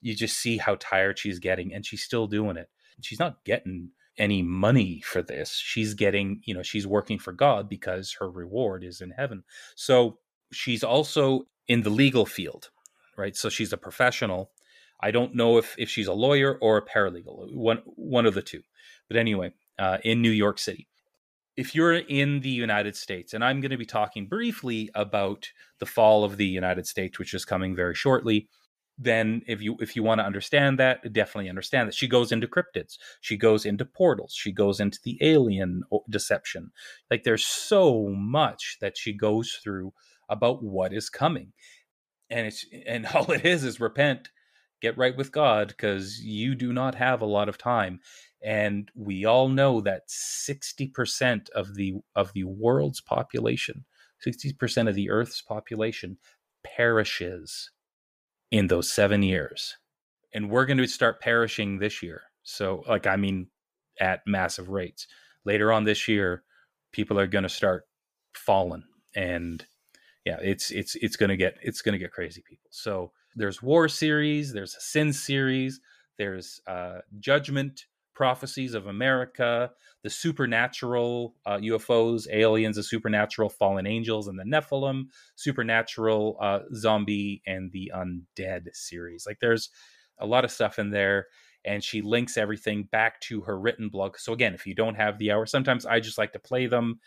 you just see how tired she's getting, and she's still doing it. She's not getting any money for this. She's getting, you know, she's working for God because her reward is in heaven. So she's also in the legal field, right? So she's a professional. I don't know if if she's a lawyer or a paralegal, one one of the two. But anyway, uh, in New York City, if you're in the United States, and I'm going to be talking briefly about the fall of the United States, which is coming very shortly, then if you if you want to understand that, definitely understand that she goes into cryptids, she goes into portals, she goes into the alien uh, deception. Like there's so much that she goes through about what is coming, and it's and all it is is repent, get right with God, because you do not have a lot of time. And we all know that 60% of the of the world's population, 60% of the earth's population perishes in those seven years. And we're going to start perishing this year. So, like, I mean, at massive rates. Later on this year, people are going to start falling. And yeah, it's it's it's going to get it's going to get crazy, people. So there's war series, there's a sin series, there's uh, judgment prophecies of America, the supernatural uh, UFOs, aliens, the supernatural fallen angels, and the Nephilim, supernatural uh, zombie, and the undead series. Like there's a lot of stuff in there. And she links everything back to her written blog. So, again, if you don't have the hour, sometimes I just like to play them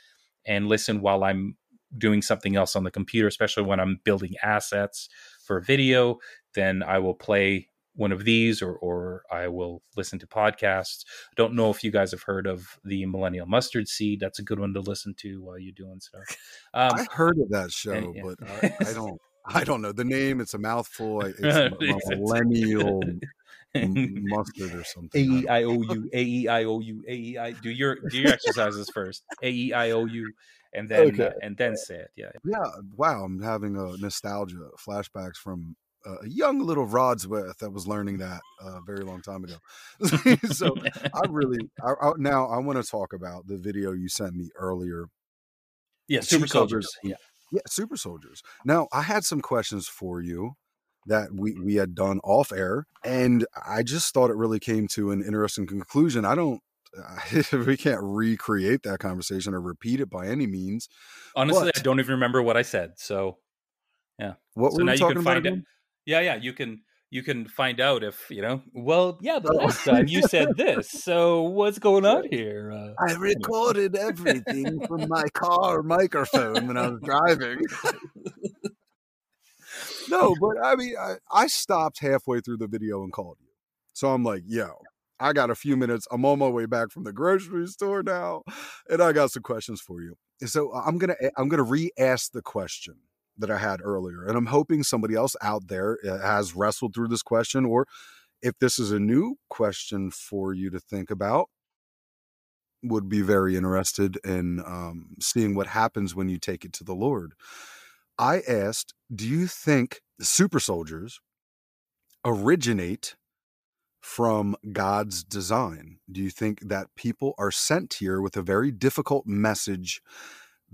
and listen while I'm doing something else on the computer, especially when I'm building assets for video. Then I will play one of these or or I will listen to podcasts. I don't know if you guys have heard of the Millennial Mustard Seed. That's a good one to listen to while you're doing stuff. Um, I heard of that show, and, yeah. but I, I, don't. I don't know the name. It's a mouthful. It's millennial mustard or something. A E I O U A E I O U A E I. Do your do your exercises first. A E I O U, and then okay. uh, and then say it. Yeah. Yeah. Wow. I'm having a nostalgia flashbacks from a young little Rodsworth that was learning that a uh, very long time ago. so I really I, I, now I want to talk about the video you sent me earlier. Yeah, super soldiers. Yeah, yeah, super soldiers. Now I had some questions for you that we we had done off air, and I just thought it really came to an interesting conclusion. I don't. we can't recreate that conversation or repeat it by any means. Honestly, but, I don't even remember what I said. So, yeah. What so were now we talking you can find about? Yeah, yeah, you can you can find out if you know. Well, yeah, the last time you said this, so what's going on here? Uh, I recorded everything from my car microphone when I was driving. no, but I mean, I, I stopped halfway through the video and called you. So I'm like, yo, I got a few minutes. I'm on my way back from the grocery store now, and I got some questions for you. So I'm gonna I'm gonna re-ask the question that I had earlier. And I'm hoping somebody else out there uh, has wrestled through this question, or if this is a new question for you to think about, would be very interested in um, seeing what happens when you take it to the Lord. I asked, do you think super soldiers originate from God's design? Do you think that people are sent here with a very difficult message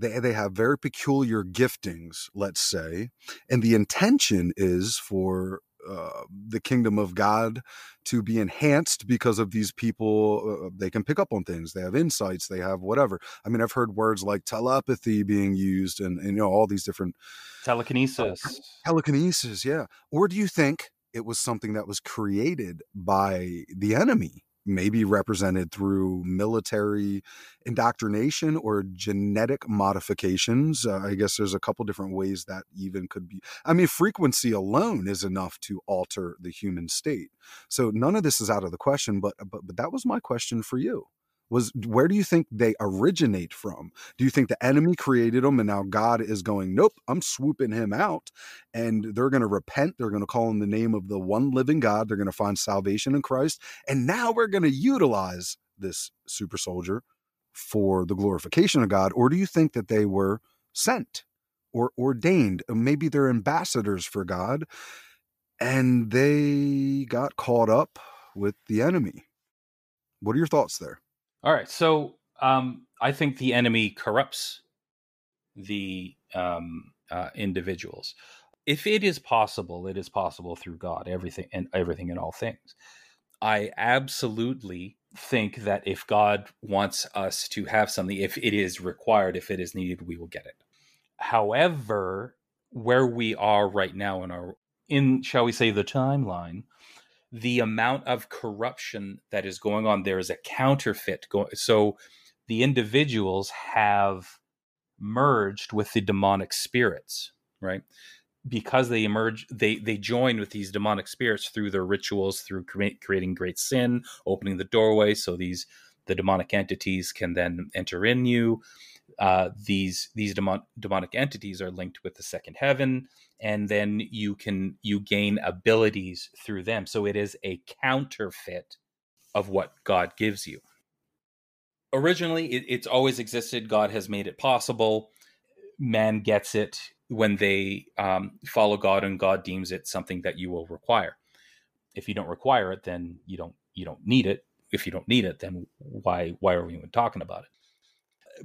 they, they have very peculiar giftings, let's say, and the intention is for uh, the kingdom of God to be enhanced because of these people. Uh, they can pick up on things. They have insights. They have whatever. I mean, I've heard words like telepathy being used, and, and you know all these different telekinesis. Uh, telekinesis, yeah. Or do you think it was something that was created by the enemy? Maybe represented through military indoctrination or genetic modifications. Uh, I guess there's a couple different ways that even could be. I mean, frequency alone is enough to alter the human state. So none of this is out of the question, but but, but that was my question for you was where do you think they originate from? Do you think the enemy created them and now God is going, nope, I'm swooping him out and they're going to repent. They're going to call in the name of the one living God. They're going to find salvation in Christ. And now we're going to utilize this super soldier for the glorification of God, or do you think that they were sent or ordained? Maybe they're ambassadors for God and they got caught up with the enemy. What are your thoughts there? All right. So um, I think the enemy corrupts the um, uh, individuals. If it is possible, it is possible through God, everything and everything and all things. I absolutely think that if God wants us to have something, if it is required, if it is needed, we will get it. However, where we are right now in our in shall we say the timeline, the amount of corruption that is going on there is a counterfeit going so the individuals have merged with the demonic spirits, right? Because they emerge, they they join with these demonic spirits through their rituals, through cre- creating great sin, opening the doorway, so these the demonic entities can then enter in you. Uh, these these demon- demonic entities are linked with the second heaven, and then you can you gain abilities through them. So it is a counterfeit of what God gives you. Originally it, it's always existed. God has made it possible. Man gets it when they um, follow god and god deems it something that you will require. If you don't require it then you don't you don't need it. If you don't need it then why why are we even talking about it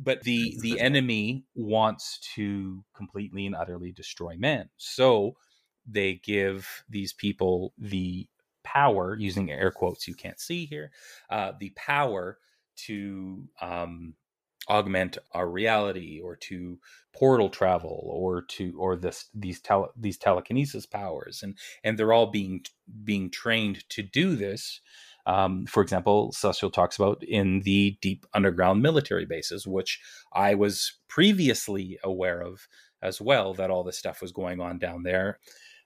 but the the enemy wants to completely and utterly destroy man so they give these people the power using air quotes you can't see here uh, the power to um, augment our reality or to portal travel or to or this these tele, these telekinesis powers. And and they're all being being trained to do this um, for example celestial talks about in the deep underground military bases which i was previously aware of as well that all this stuff was going on down there.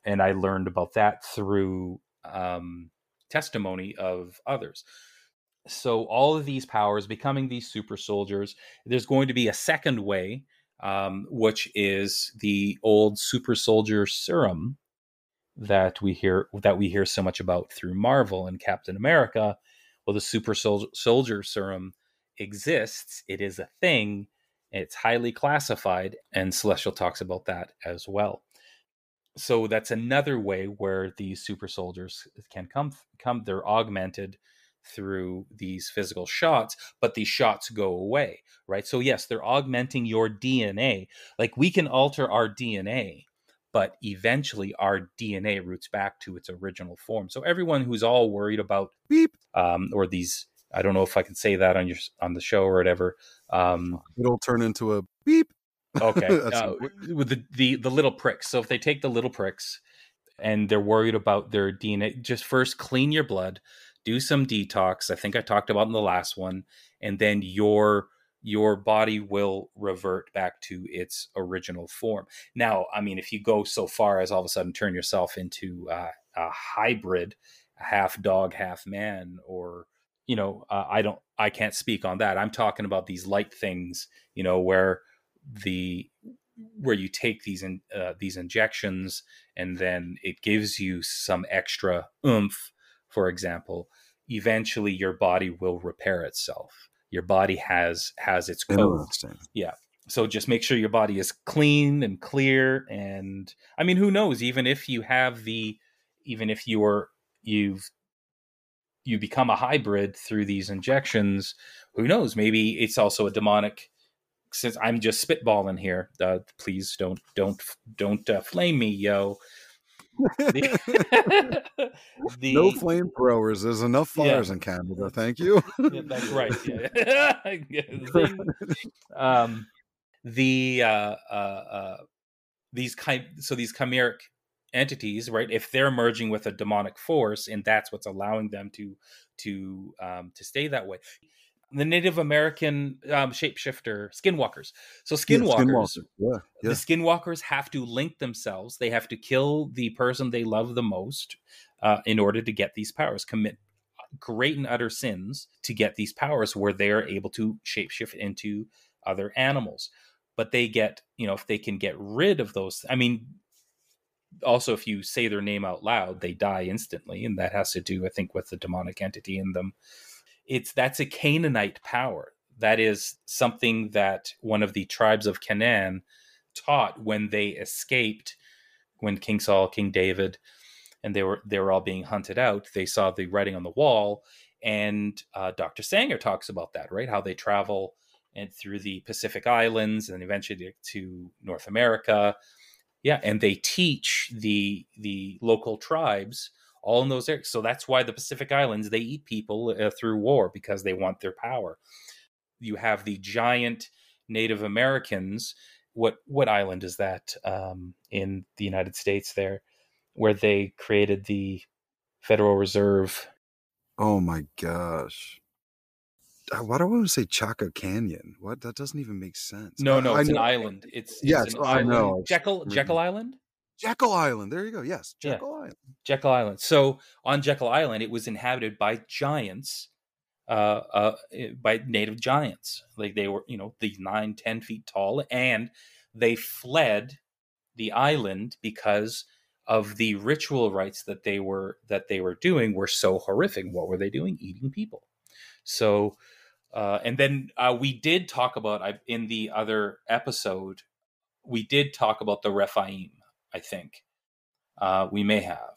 And i learned about that through um, testimony of others. So all of these powers becoming these super soldiers there's going to be a second way um, which is the old super soldier serum that we hear that we hear so much about through marvel and captain america well the super sol- soldier serum exists it is a thing it's highly classified and celestial talks about that as well so that's another way where these super soldiers can come come they're augmented through these physical shots, but these shots go away, right? So, yes, they're augmenting your DNA. Like we can alter our DNA, but eventually our DNA roots back to its original form. So, everyone who's all worried about beep um, or these, I don't know if I can say that on your on the show or whatever. Um, It'll turn into a beep. Okay, uh, with the, the the little pricks. So if they take the little pricks and they're worried about their DNA, just first clean your blood do some detox. I think I talked about in the last one, and then your your body will revert back to its original form. Now, I mean, if you go so far as all of a sudden turn yourself into uh, a hybrid, half dog, half man, or you know, uh, I don't, I can't speak on that. I'm talking about these light things, you know, where the where you take these in, uh, these injections and then it gives you some extra oomph for example, eventually your body will repair itself. Your body has has its code. Yeah. So just make sure your body is clean and clear and I mean who knows even if you have the even if you're you've you become a hybrid through these injections, who knows maybe it's also a demonic since I'm just spitballing here. Uh, please don't don't don't uh, flame me, yo the, the, no flamethrowers. There's enough fires yeah. in Canada. Thank you. yeah, that's right. Yeah. um, the uh, uh, uh, these kind so these chimeric entities, right? If they're merging with a demonic force, and that's what's allowing them to to um, to stay that way the Native American um, shapeshifter skinwalkers. So skinwalkers, yeah, yeah, yeah. the skinwalkers have to link themselves. They have to kill the person they love the most uh, in order to get these powers. Commit great and utter sins to get these powers, where they are able to shapeshift into other animals. But they get, you know, if they can get rid of those. I mean, also if you say their name out loud, they die instantly, and that has to do, I think, with the demonic entity in them it's that's a Canaanite power. that is something that one of the tribes of Canaan taught when they escaped when King Saul, King David, and they were they were all being hunted out. They saw the writing on the wall, and uh, Dr. Sanger talks about that, right? How they travel and through the Pacific Islands and eventually to North America. Yeah, and they teach the the local tribes all in those areas. So that's why the Pacific Islands they eat people uh, through war because they want their power. You have the giant Native Americans. What what island is that um, in the United States? There, where they created the Federal Reserve. Oh my gosh. Uh, Why do I want to say Chaco Canyon? What that doesn't even make sense. No, I- no, I it's an know- island. It's, it's yes, an I island. know. Jekyll Jekyll Island. Jekyll Island. There you go. Yes, Yeah. Jekyll Island. Jekyll Island. So on Jekyll Island, it was inhabited by giants, uh, uh, eh, by native giants. Like they were, you know, the nine, ten feet tall, and they fled the island because of the ritual rites that they were that they were doing were so horrific. What were they doing? Eating people. So, uh, and then uh, we did talk about I, in the other episode. We did talk about the Rephaim. I think uh, we may have.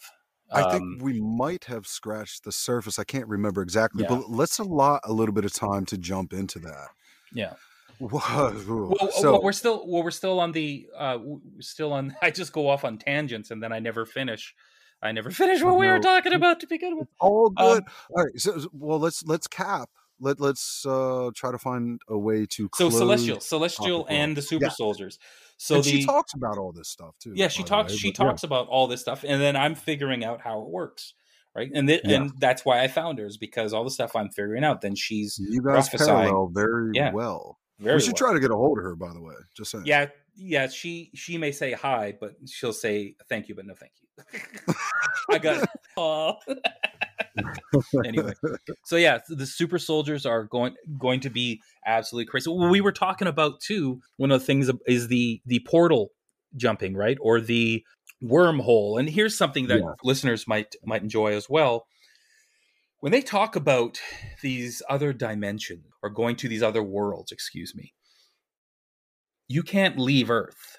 I Um, think we might have scratched the surface. I can't remember exactly, Yeah. but let's allot a little bit of time to jump into that. Yeah. Whoa. Well, so well, we're still well, we're still on the uh, still on. I just go off on tangents and then I never finish. I never finish what we were talking about to begin with. all Um, good. all right. So, so- well, let's let's cap. Let let's uh try to find a way to So celestial, celestial, and the super Yeah. soldiers. So the she talks about all this stuff too. yeah, she talks. way, She but yeah. talks about all this stuff, and then I'm figuring out how it works, right? And th- Yeah. and that's why I found her is because all the stuff I'm figuring out. Then she's You guys parallel very Yeah. well. Very we should well. try to get a hold of her. By the way, just saying. Yeah, yeah. She she may say hi, but she'll say thank you, but no thank you. I got. Aw. anyway, so yeah, the super soldiers are going going to be absolutely crazy. We were talking about too. One of the things is the the portal jumping, right, or the wormhole. And here's something that Yeah. listeners might might enjoy as well. When they talk about these other dimensions or going to these other worlds, excuse me, you can't leave Earth.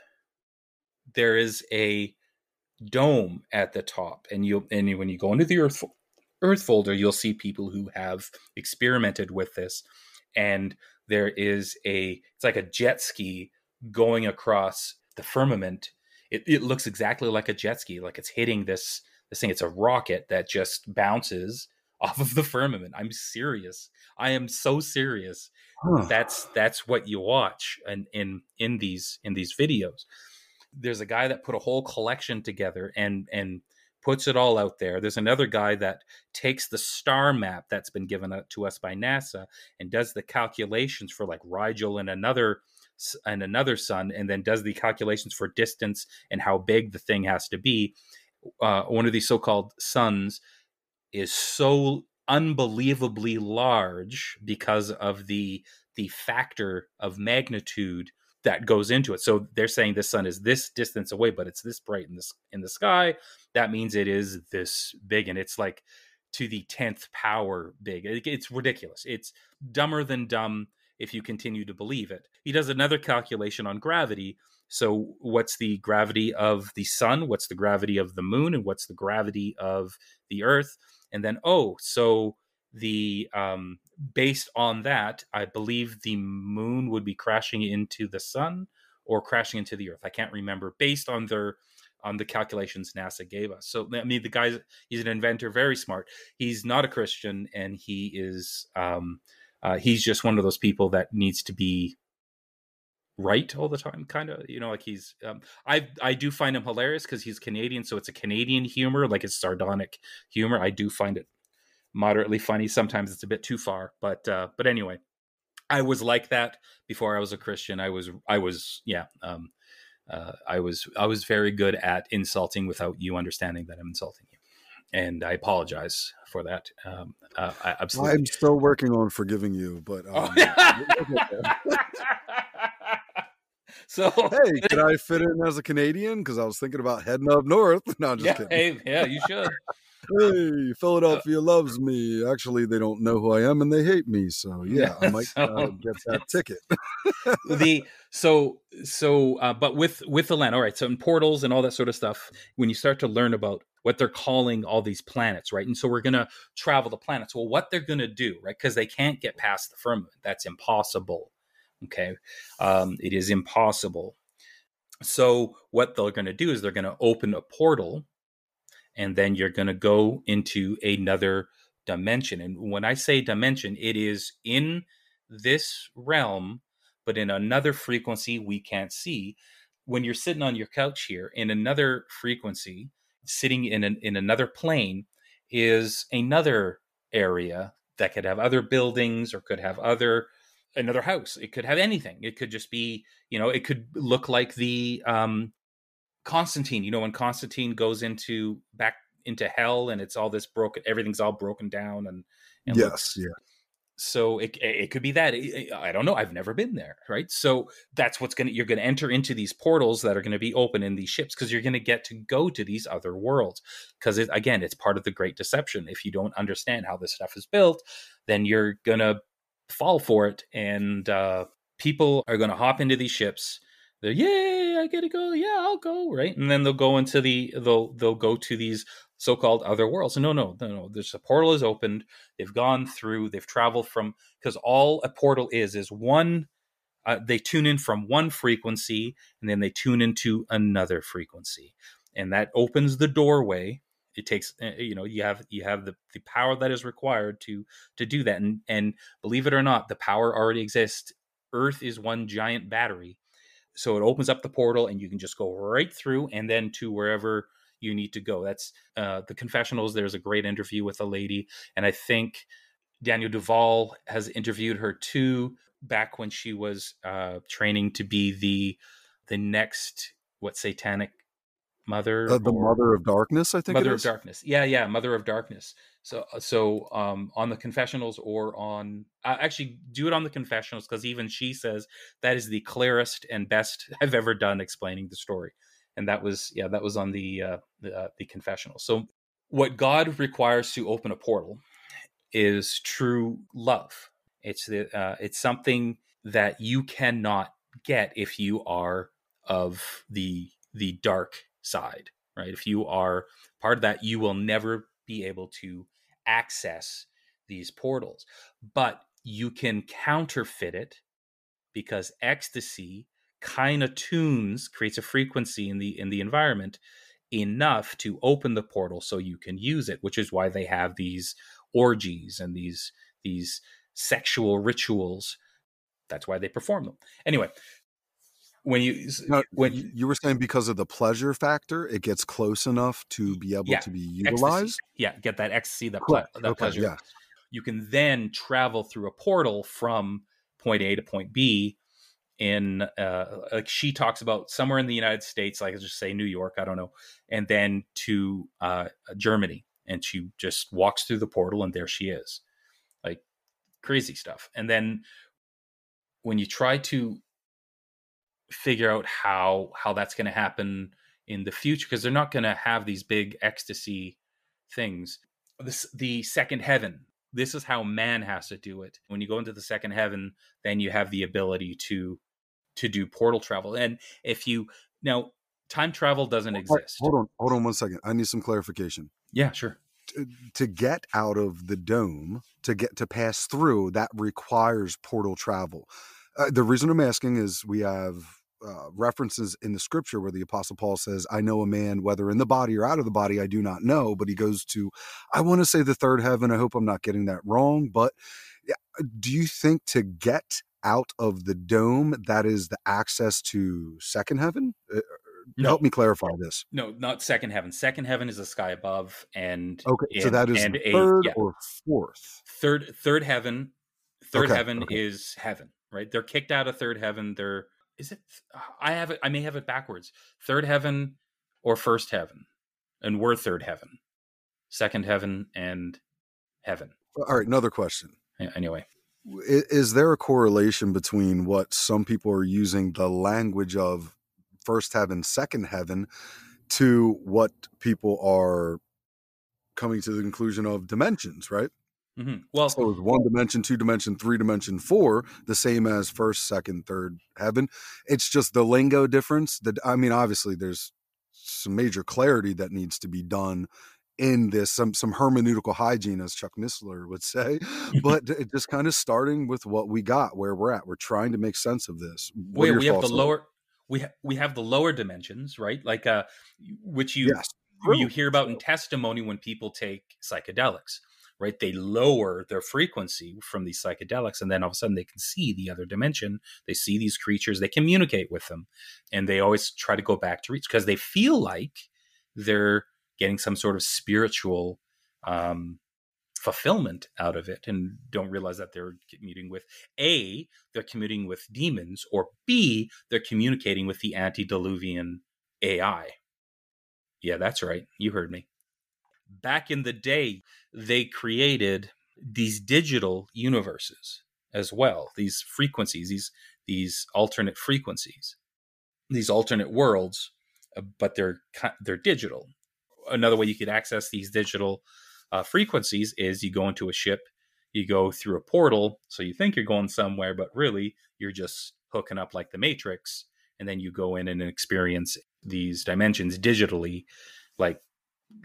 There is a dome at the top, and you and when you go into the Earth Earth folder, you'll see people who have experimented with this, and there is a it's like a jet ski going across the firmament. It, it looks exactly like a jet ski, like it's hitting this this thing. It's a rocket that just bounces off of the firmament. I'm serious. I am so serious. Huh. That's that's what you watch and in in these in these videos. There's a guy that put a whole collection together and and puts it all out there. There's another guy that takes the star map that's been given to us by NASA and does the calculations for like Rigel and another and another sun, and then does the calculations for distance and how big the thing has to be. Uh, one of these so-called suns is so unbelievably large because of the the factor of magnitude that goes into it. So they're saying this sun is this distance away, but it's this bright in this in the sky. That means it is this big, and it's like to the tenth power big. It- It's ridiculous. It's dumber than dumb if you continue to believe it. He does another calculation on gravity. So what's the gravity of the sun? What's the gravity of the moon? And what's the gravity of the earth? And then oh, so the um based on that, I believe the moon would be crashing into the sun or crashing into the earth. I can't remember based on their on the calculations NASA gave us. So I mean the guy's he's an inventor, very smart. He's not a Christian and he is um uh, he's just one of those people that needs to be right all the time kind of you know like he's um, i i do find him hilarious because he's canadian so it's a canadian humor like it's sardonic humor i do find it moderately funny sometimes it's a bit too far but uh but anyway i was like that before i was a christian i was i was yeah um uh, i was i was very good at insulting without you understanding that i'm insulting you and i apologize for that um uh, I absolutely I'm still working on forgiving you, but um, so hey, can I fit in as a Canadian? Because I was thinking about heading up north. No, I'm just yeah, kidding. hey, yeah, you should. Hey, Philadelphia loves me. Actually, they don't know who I am and they hate me. So yeah, I might uh, get that ticket. the so so uh, but with with the land all right so in portals and all that sort of stuff when you start to learn about what they're calling all these planets right and so we're going to travel the planets well what they're going to do right because they can't get past the firmament that's impossible okay um, it is impossible so what they're going to do is they're going to open a portal and then you're going to go into another dimension. And when i say dimension it is in this realm but in another frequency we can't see. When you're sitting on your couch here in another frequency sitting in an, in another plane is another area that could have other buildings or could have other another house. It could have anything. It could just be you know it could look like the um constantine you know when constantine goes into back into hell and it's all this broken everything's all broken down and, and yes, yeah. so it, it could be that I- I don't know. I've never been there, right? So that's what's gonna you're gonna enter into these portals that are gonna be open in these ships because you're gonna get to go to these other worlds. Because it, again, it's part of the Great Deception. If you don't understand how this stuff is built, then you're gonna fall for it, and uh, people are gonna hop into these ships. They're yay, I gotta go. Yeah, I'll go. Right, and then they'll go into the they'll they'll go to these so-called other worlds. No, no, no, no. There's a portal is opened. They've gone through. They've traveled from because all a portal is is one. Uh, they tune in from one frequency and then they tune into another frequency, and that opens the doorway. It takes uh, you know you have you have the the power that is required to to do that, and and believe it or not, the power already exists. Earth is one giant battery, so it opens up the portal and you can just go right through and then to wherever you need to go. That's uh, the confessionals. There's a great interview with a lady, and I think Daniel Duval has interviewed her too back when she was uh, training to be the the next what satanic mother Uh, the or- Mother of Darkness, I think. Mother of. Darkness. Yeah, yeah, Mother of Darkness. So, so um, on the confessionals or on uh, actually do it on the confessionals because even she says that is the clearest and best I've ever done explaining the story, and that was yeah, that was on the uh, the, uh, the confessional. So, what God requires to open a portal is true love. It's the uh, it's something that you cannot get if you are of the the dark side, right? If you are part of that, you will never be able to access these portals. But you can counterfeit it because ecstasy kind of tunes, creates a frequency in the in the environment enough to open the portal so you can use it, which is why they have these orgies and these these sexual rituals. That's why they perform them. Anyway, when you No, when you, were saying because of the pleasure factor, it gets close enough to be able yeah, to be ecstasy. utilized. Yeah, get that ecstasy, that, ple- that Okay, pleasure. yeah. You can then travel through a portal from point A to point B. In uh, like she talks about somewhere in the United States, like let's just say New York, I don't know, and then to uh, Germany, and she just walks through the portal, and there she is, like crazy stuff. And then when you try to figure out how how that's going to happen in the future because they're not going to have these big ecstasy things this the second heaven this is how man has to do it when you go into the second heaven then you have the ability to to do portal travel and if you now time travel doesn't exist Hold on, hold on one second. I need some clarification. yeah sure To, to get out of the dome, to get to pass through, that requires portal travel. Uh, the reason I'm asking is we have uh, references in the scripture where the apostle Paul says, "I know a man, whether in the body or out of the body, I do not know." But he goes to, I want to say the third heaven. I hope I'm not getting that wrong. But do you think to get out of the dome, that is the access to second heaven? Uh, No. Help me clarify this. no not second heaven second heaven is the sky above and Okay, so that is and the a- third yeah. or fourth. third third heaven third Okay, heaven okay. is heaven right they're kicked out of third heaven they're is it uh, i have it i may have it backwards third heaven or first heaven and we're third heaven second heaven and heaven uh, All right, another question. Anyway Is there a correlation between what some people are using the language of first heaven, second heaven to what people are coming to the conclusion of dimensions, right? Mm-hmm. Well, so it's one dimension, two dimension, three dimension, four, the same as first, second, third heaven. It's just the lingo difference. That I mean, obviously, there's some major clarity that needs to be done in this some some hermeneutical hygiene as chuck missler would say but just kind of starting with what we got where we're at we're trying to make sense of this Wait, we have the lower we ha- we have the lower dimensions right like uh which you yes. you hear about in testimony when people take psychedelics right? They lower their frequency from these psychedelics and then all of a sudden they can see the other dimension. They see these creatures. They communicate with them and they always try to go back to reach because they feel like they're getting some sort of spiritual um, fulfillment out of it and don't realize that they're commuting with a they're commuting with demons or b they're communicating with the antediluvian ai yeah that's right. You heard me back in the day they created these digital universes as well these frequencies these these alternate frequencies these alternate worlds uh, but they're they're digital. Another way you could access these digital uh, frequencies is you go into a ship, you go through a portal, so you think you're going somewhere, but really you're just hooking up like the Matrix, and then you go in and experience these dimensions digitally, like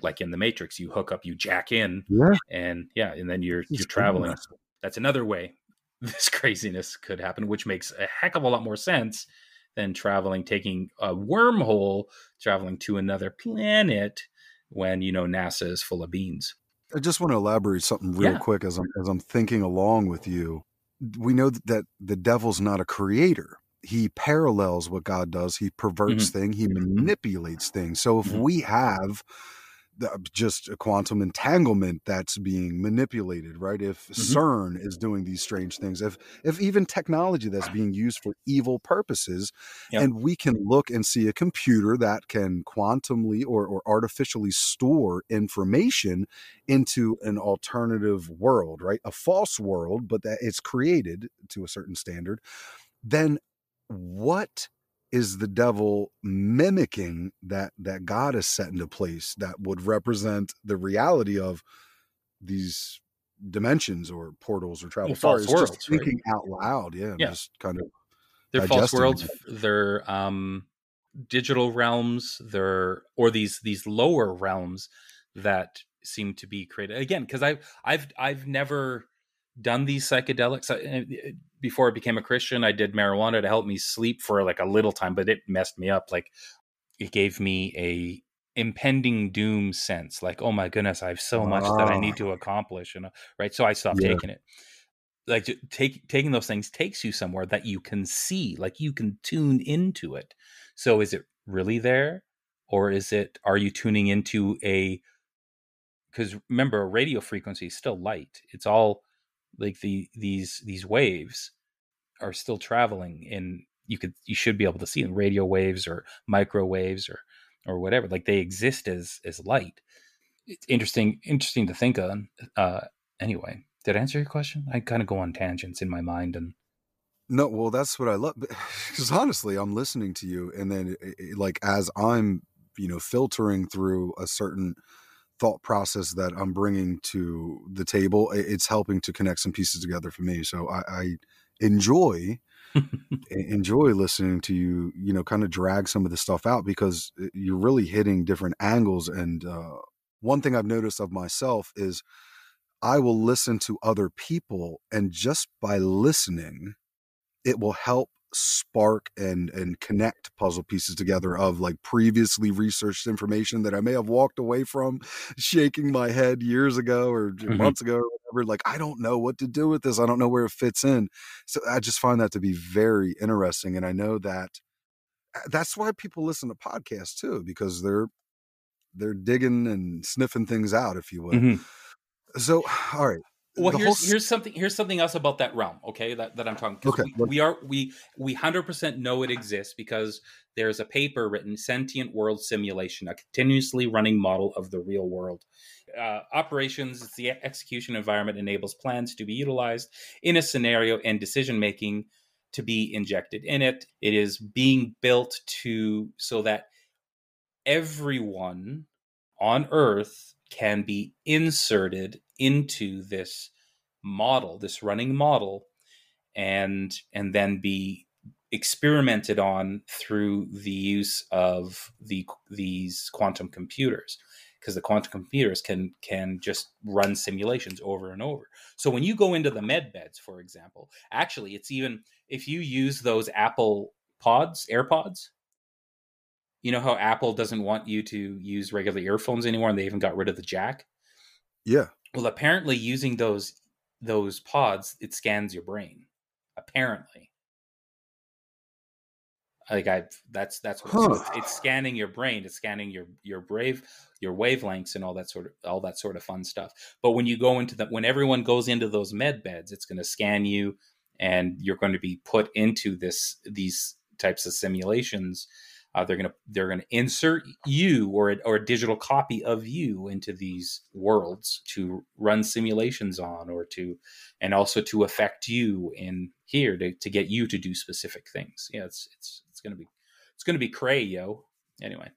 like in the Matrix. You hook up, you jack in, yeah. and yeah, and then you're you're traveling. That's another way this craziness could happen, which makes a heck of a lot more sense than traveling, taking a wormhole, traveling to another planet when you know NASA is full of beans. I just want to elaborate something real yeah. quick as I'm as I'm thinking along with you. We know that the devil's not a creator. He parallels what God does. He perverts mm-hmm. things. He manipulates things. So if mm-hmm. we have just a quantum entanglement that's being manipulated right if mm-hmm. cern is doing these strange things if if even technology that's being used for evil purposes yep. and we can look and see a computer that can quantumly or, or artificially store information into an alternative world right a false world but that it's created to a certain standard then what is the devil mimicking that that God has set into place that would represent the reality of these dimensions or portals or travel false worlds. Just thinking right? out loud, yeah, yeah, just kind of they're false worlds. It. They're um, digital realms. They're or these these lower realms that seem to be created again because I've I've I've never done these psychedelics before I became a Christian. I did marijuana to help me sleep for like a little time, but it messed me up. Like it gave me a impending doom sense. Like, oh my goodness, I have so much that I need ah. to accomplish, and right. So I stopped yeah. taking it. Like take taking those things takes you somewhere that you can see, like you can tune into it. So is it really there, or is it? Are you tuning into a? Because remember, a radio frequency is still light. It's all like the these these waves are still traveling and you could you should be able to see them radio waves or microwaves or or whatever like they exist as as light. It's interesting interesting to think on uh anyway did I answer your question? I kind of go on tangents in my mind and no well that's what i love because honestly i'm listening to you and then it, like as i'm you know filtering through a certain thought process that I'm bringing to the table. It's helping to connect some pieces together for me. So I, I enjoy enjoy listening to you. You know, kind of drag some of the stuff out because uh, you're really hitting different angles. And uh, one thing I've noticed of myself is I will listen to other people, and just by listening, it will help spark and and connect puzzle pieces together of like previously researched information that I may have walked away from shaking my head years ago or mm-hmm. months ago or whatever like I don't know what to do with this I don't know where it fits in so I just find that to be very interesting and I know that uh, that's why people listen to podcasts too because they're they're digging and sniffing things out if you will mm-hmm. so all right well here's whole... here's something here's something else about that realm okay that, that i'm talking okay we, we, are we we 100% know it exists because there's a paper written sentient world simulation a continuously running model of the real world. Uh, operations it's the execution environment enables plans to be utilized in a scenario and decision making to be injected in it. It is being built to so that everyone on earth can be inserted into this model, this running model, and and then be experimented on through the use of the these quantum computers because the quantum computers can can just run simulations over and over. So when you go into the med beds, for example, actually it's even if you use those Apple Pods, AirPods, you know how Apple doesn't want you to use regular earphones anymore and they even got rid of the jack? Yeah. Well, apparently using those those pods, it scans your brain. Apparently. Like I that's that's what huh. it's, it's, scanning your brain, it's scanning your your brave your wavelengths and all that sort of all that sort of fun stuff. But when you go into the when everyone goes into those med beds, it's going to scan you and you're going to be put into this these types of simulations uh, they're gonna they're gonna insert you or a, or a digital copy of you into these worlds to run simulations on, or to and also to affect you in here to, to get you to do specific things. Yeah, it's it's it's gonna be it's gonna be cray, yo. Anyway,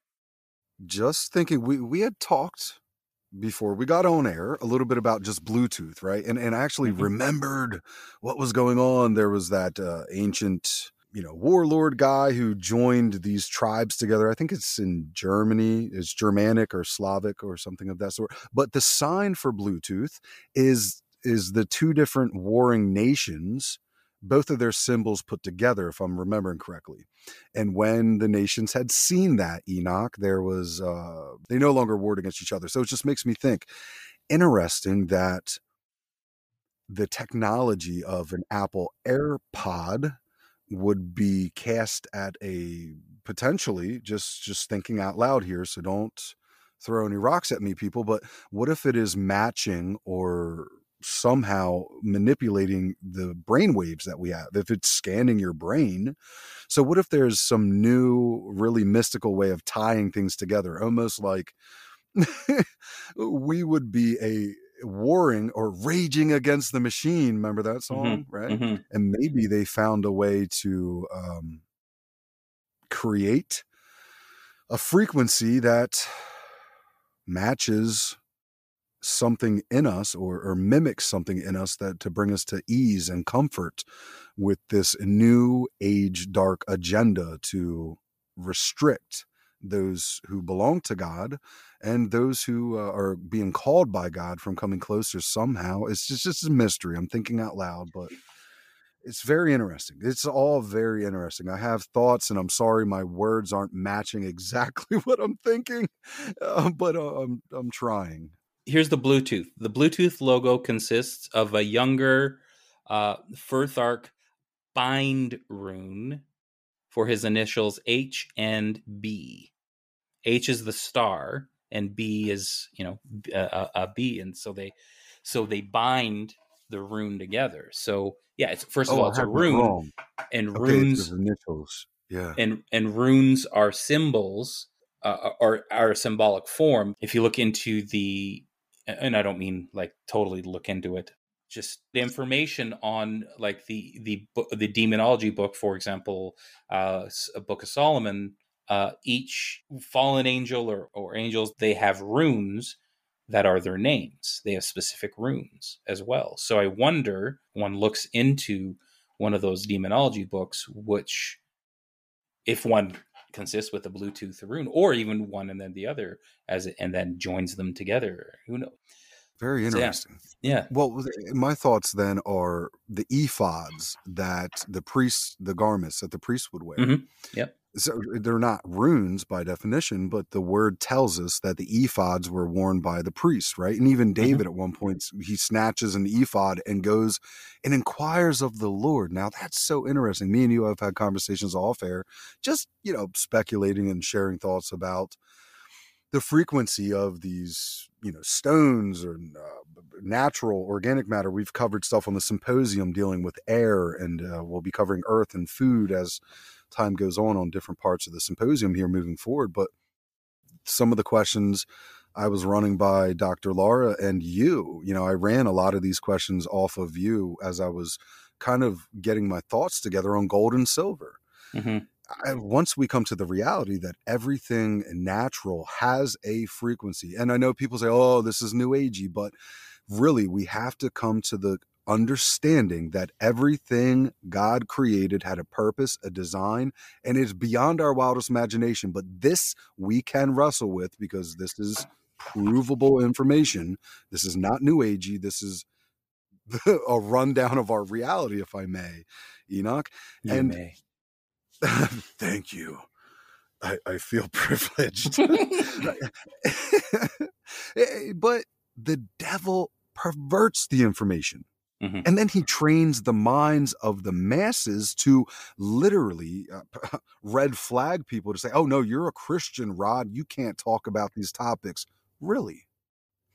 just thinking, we we had talked before we got on air a little bit about just Bluetooth, right? And and I actually mm-hmm. remembered what was going on. There was that uh, ancient you know warlord guy who joined these tribes together. I think it's in germany. It's germanic or slavic or something of that sort. But the sign for bluetooth is is the two different warring nations both of their symbols put together if i'm remembering correctly. And when the nations had seen that enoch there was uh they no longer warred against each other. So it just makes me think. Interesting that the technology of an apple airpod would be cast at a potentially just just thinking out loud here so don't throw any rocks at me people but what if it is matching or somehow manipulating the brain waves that we have if it's scanning your brain? So what if there's some new really mystical way of tying things together almost like we would be a warring or raging against the machine. Remember that mm-hmm, song, mm-hmm, right? Mm-hmm. And maybe they found a way to um, create a frequency that matches something in us or, or mimics something in us that to bring us to ease and comfort with this new age dark agenda to restrict those who belong to God and those who uh, are being called by God from coming closer somehow. It's just, just a mystery. I'm thinking out loud, but it's very interesting. It's all very interesting. I have thoughts, and I'm sorry my words aren't matching exactly what I'm thinking, uh, but uh, I'm I'm trying. Here's the Bluetooth. The Bluetooth logo consists of a younger uh, Futhark bind rune for his initials H and B. H is the star, and B is you know a, a B, and so they so they bind the rune together. So yeah, it's first of oh, all it's a rune, and okay, runes initials. Yeah, and and runes are symbols uh, are are a symbolic form. If you look into the and I don't mean like totally look into it, just the information on like the the the demonology book, for example, uh, a book of Solomon. Uh, each fallen angel or, or angels they have runes that are their names. They have specific runes as well. So I wonder one looks into one of those demonology books, which if one consists with a Bluetooth rune, or even one and then the other, as it, and then joins them together. Who knows? Very interesting. So, yeah. yeah. Well, my thoughts then are the ephods that the priests, the garments that the priests would wear. Mm-hmm. Yep. So they're not runes by definition, but the word tells us that the ephods were worn by the priests, right? And even mm-hmm. David mm-hmm. at one point he snatches an ephod and goes and inquires of the Lord. Now that's so interesting. Me and you have had conversations off air, just you know, speculating and sharing thoughts about the frequency of these you know stones or uh, natural organic matter we've covered stuff on the symposium dealing with air and uh, we'll be covering earth and food as time goes on on different parts of the symposium here moving forward but some of the questions i was running by dr laura and you you know i ran a lot of these questions off of you as i was kind of getting my thoughts together on gold and silver mm-hmm. I, once we come to the reality that everything natural has a frequency, and I know people say, "Oh, this is new agey," but really, we have to come to the understanding that everything God created had a purpose, a design, and it's beyond our wildest imagination. But this we can wrestle with because this is provable information. This is not new agey. This is a rundown of our reality, if I may, Enoch. You and may. thank you. I, I feel privileged. Eh, but the devil perverts the information. Mhm. And then he trains the minds of the masses to literally uh, red flag people to say, oh, no, you're a Christian, Rod. You can't talk about these topics. Really?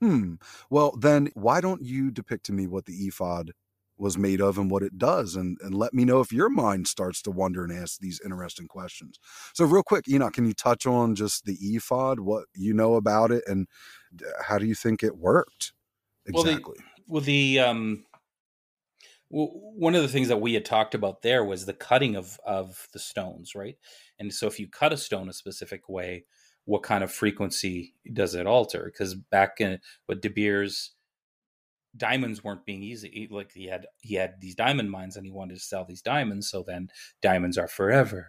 Hmm. Well, then why don't you depict to me what the ephod was made of and what it does? And, and let me know if your mind starts to wonder and ask these interesting questions. So, real quick, Enoch, can you touch on just the ephod, what you know about it, and how do you think it worked? Exactly. Well, the, well, the um, well, one of the things that we had talked about there was the cutting of of the stones, right? And so, if you cut a stone a specific way, what kind of frequency does it alter? Because back in with De Beers, diamonds weren't being easy. Like he had he had these diamond mines, and he wanted to sell these diamonds. So then, diamonds are forever,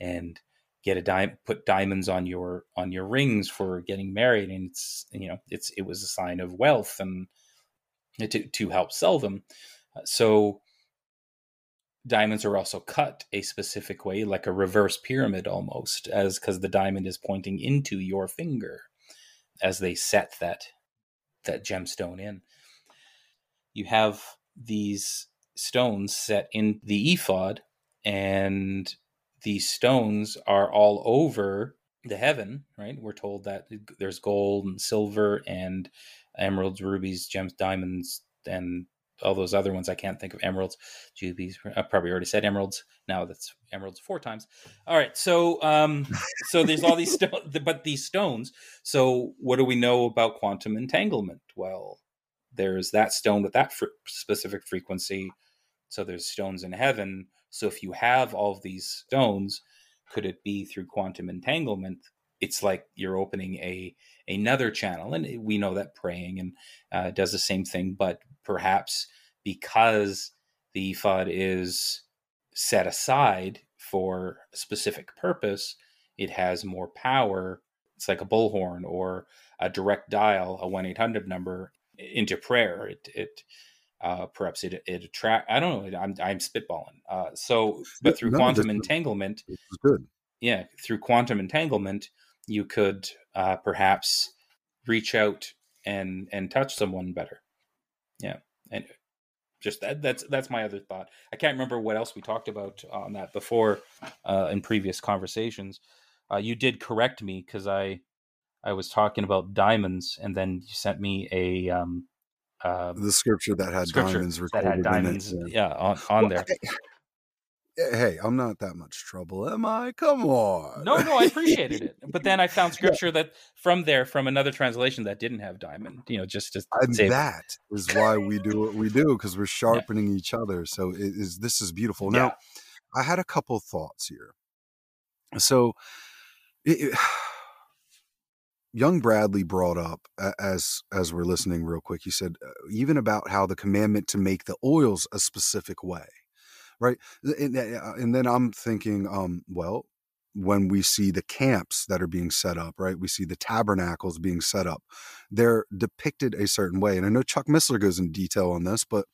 and get a dime put diamonds on your on your rings for getting married and it's you know it's it was a sign of wealth and to to help sell them so diamonds are also cut a specific way like a reverse pyramid almost as because the diamond is pointing into your finger as they set that that gemstone in. You have these stones set in the ephod and these stones are all over the heaven right? We're told that there's gold and silver and emeralds rubies gems diamonds and all those other ones i can't think of emeralds. Rubies i probably already said emeralds. Now that's emeralds four times. All right so um so there's all these stones but these stones so what do we know about quantum entanglement? Well there's that stone with that fr- specific frequency. So there's stones in heaven. So if you have all of these stones could it be through quantum entanglement? It's like you're opening a another channel and we know that praying and uh, does the same thing but perhaps because the ephod is set aside for a specific purpose it has more power it's like a bullhorn or a direct dial a 1-800 number into prayer it it uh, perhaps it it attract. I don't know. I'm I'm spitballing. Uh, so, but through No, quantum entanglement, good. yeah, through quantum entanglement, you could uh, perhaps reach out and and touch someone better. Yeah, and just that that's that's my other thought. I can't remember what else we talked about on that before uh, in previous conversations. Uh, you did correct me because I I was talking about diamonds, and then you sent me a um, uh, The scripture that had scripture diamonds that had diamonds, it. yeah, on, on Well, there. Hey, I'm not that much trouble, am I? Come on. No, no, I appreciated it. But then I found scripture that from there, from another translation that didn't have diamond, you know, just to and save. that is why we do what we do because we're sharpening each other so it is this is beautiful now i had a couple thoughts here so it, it- young bradley brought up as as we're listening real quick he said uh, even about how the commandment to make the oils a specific way right and, and then i'm thinking um well when we see the camps that are being set up, right? We see the tabernacles being set up. They're depicted a certain way. And I know Chuck Missler goes in detail on this, but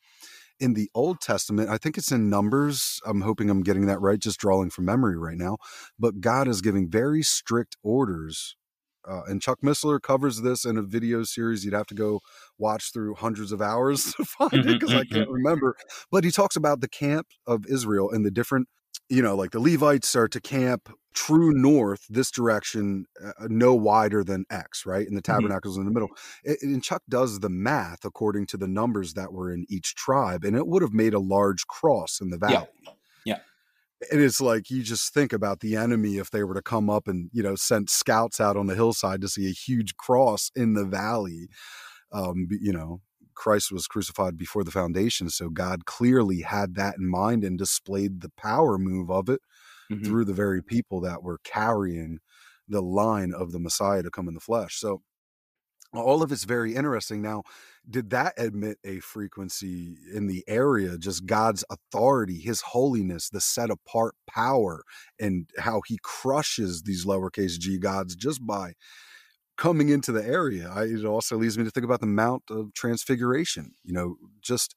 in the Old Testament, I think it's in Numbers. I'm hoping I'm getting that right, just drawing from memory right now. But God is giving very strict orders. Uh, and Chuck Missler covers this in a video series. You'd have to go watch through hundreds of hours to find it because I can't remember. But he talks about the camp of Israel and the different you know, like the Levites are to camp true north, this direction, uh, no wider than X, right? And the Mhm. tabernacle's in the middle. A- And Chuck does the math according to the numbers that were in each tribe, and it would have made a large cross in the valley. Yeah. And it's like you just think about the enemy if they were to come up and, you know, send scouts out on the hillside to see a huge cross in the valley. Um, you know, Christ was crucified before the foundation, so God clearly had that in mind and displayed the power move of it mm-hmm. through the very people that were carrying the line of the Messiah to come in the flesh. So all of it's very interesting. Now, did that admit a frequency in the area, just God's authority, his holiness, the set apart power, and how he crushes these lowercase g gods just by coming into the area? I, it also leads me to think about the Mount of Transfiguration. You know, just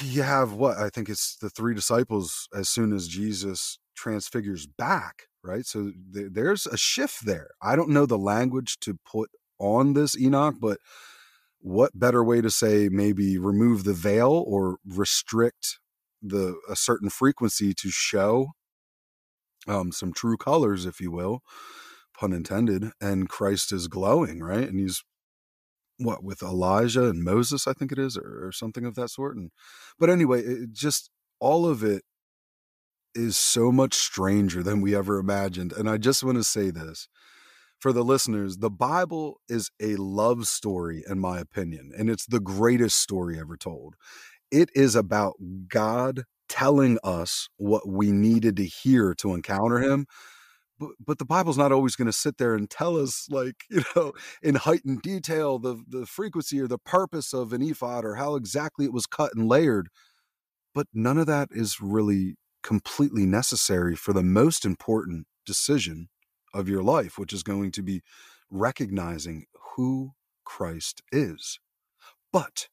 you have what I think it's the three disciples as soon as Jesus transfigures back, right? So th- there's a shift there. I don't know the language to put on this Enoch, but what better way to say maybe remove the veil or restrict the a certain frequency to show um, some true colors, if you will, pun intended. And Christ is glowing, right? And he's what with Elijah and Moses, I think it is, or, or something of that sort. And but anyway, it just all of it is so much stranger than we ever imagined. And I just want to say this for the listeners, the Bible is a love story, in my opinion, and it's the greatest story ever told. It is about God telling us what we needed to hear to encounter Him. But, but the Bible's not always going to sit there and tell us, like, you know, in heightened detail, the, the frequency or the purpose of an ephod or how exactly it was cut and layered. But none of that is really completely necessary for the most important decision of your life, which is going to be recognizing who Christ is. But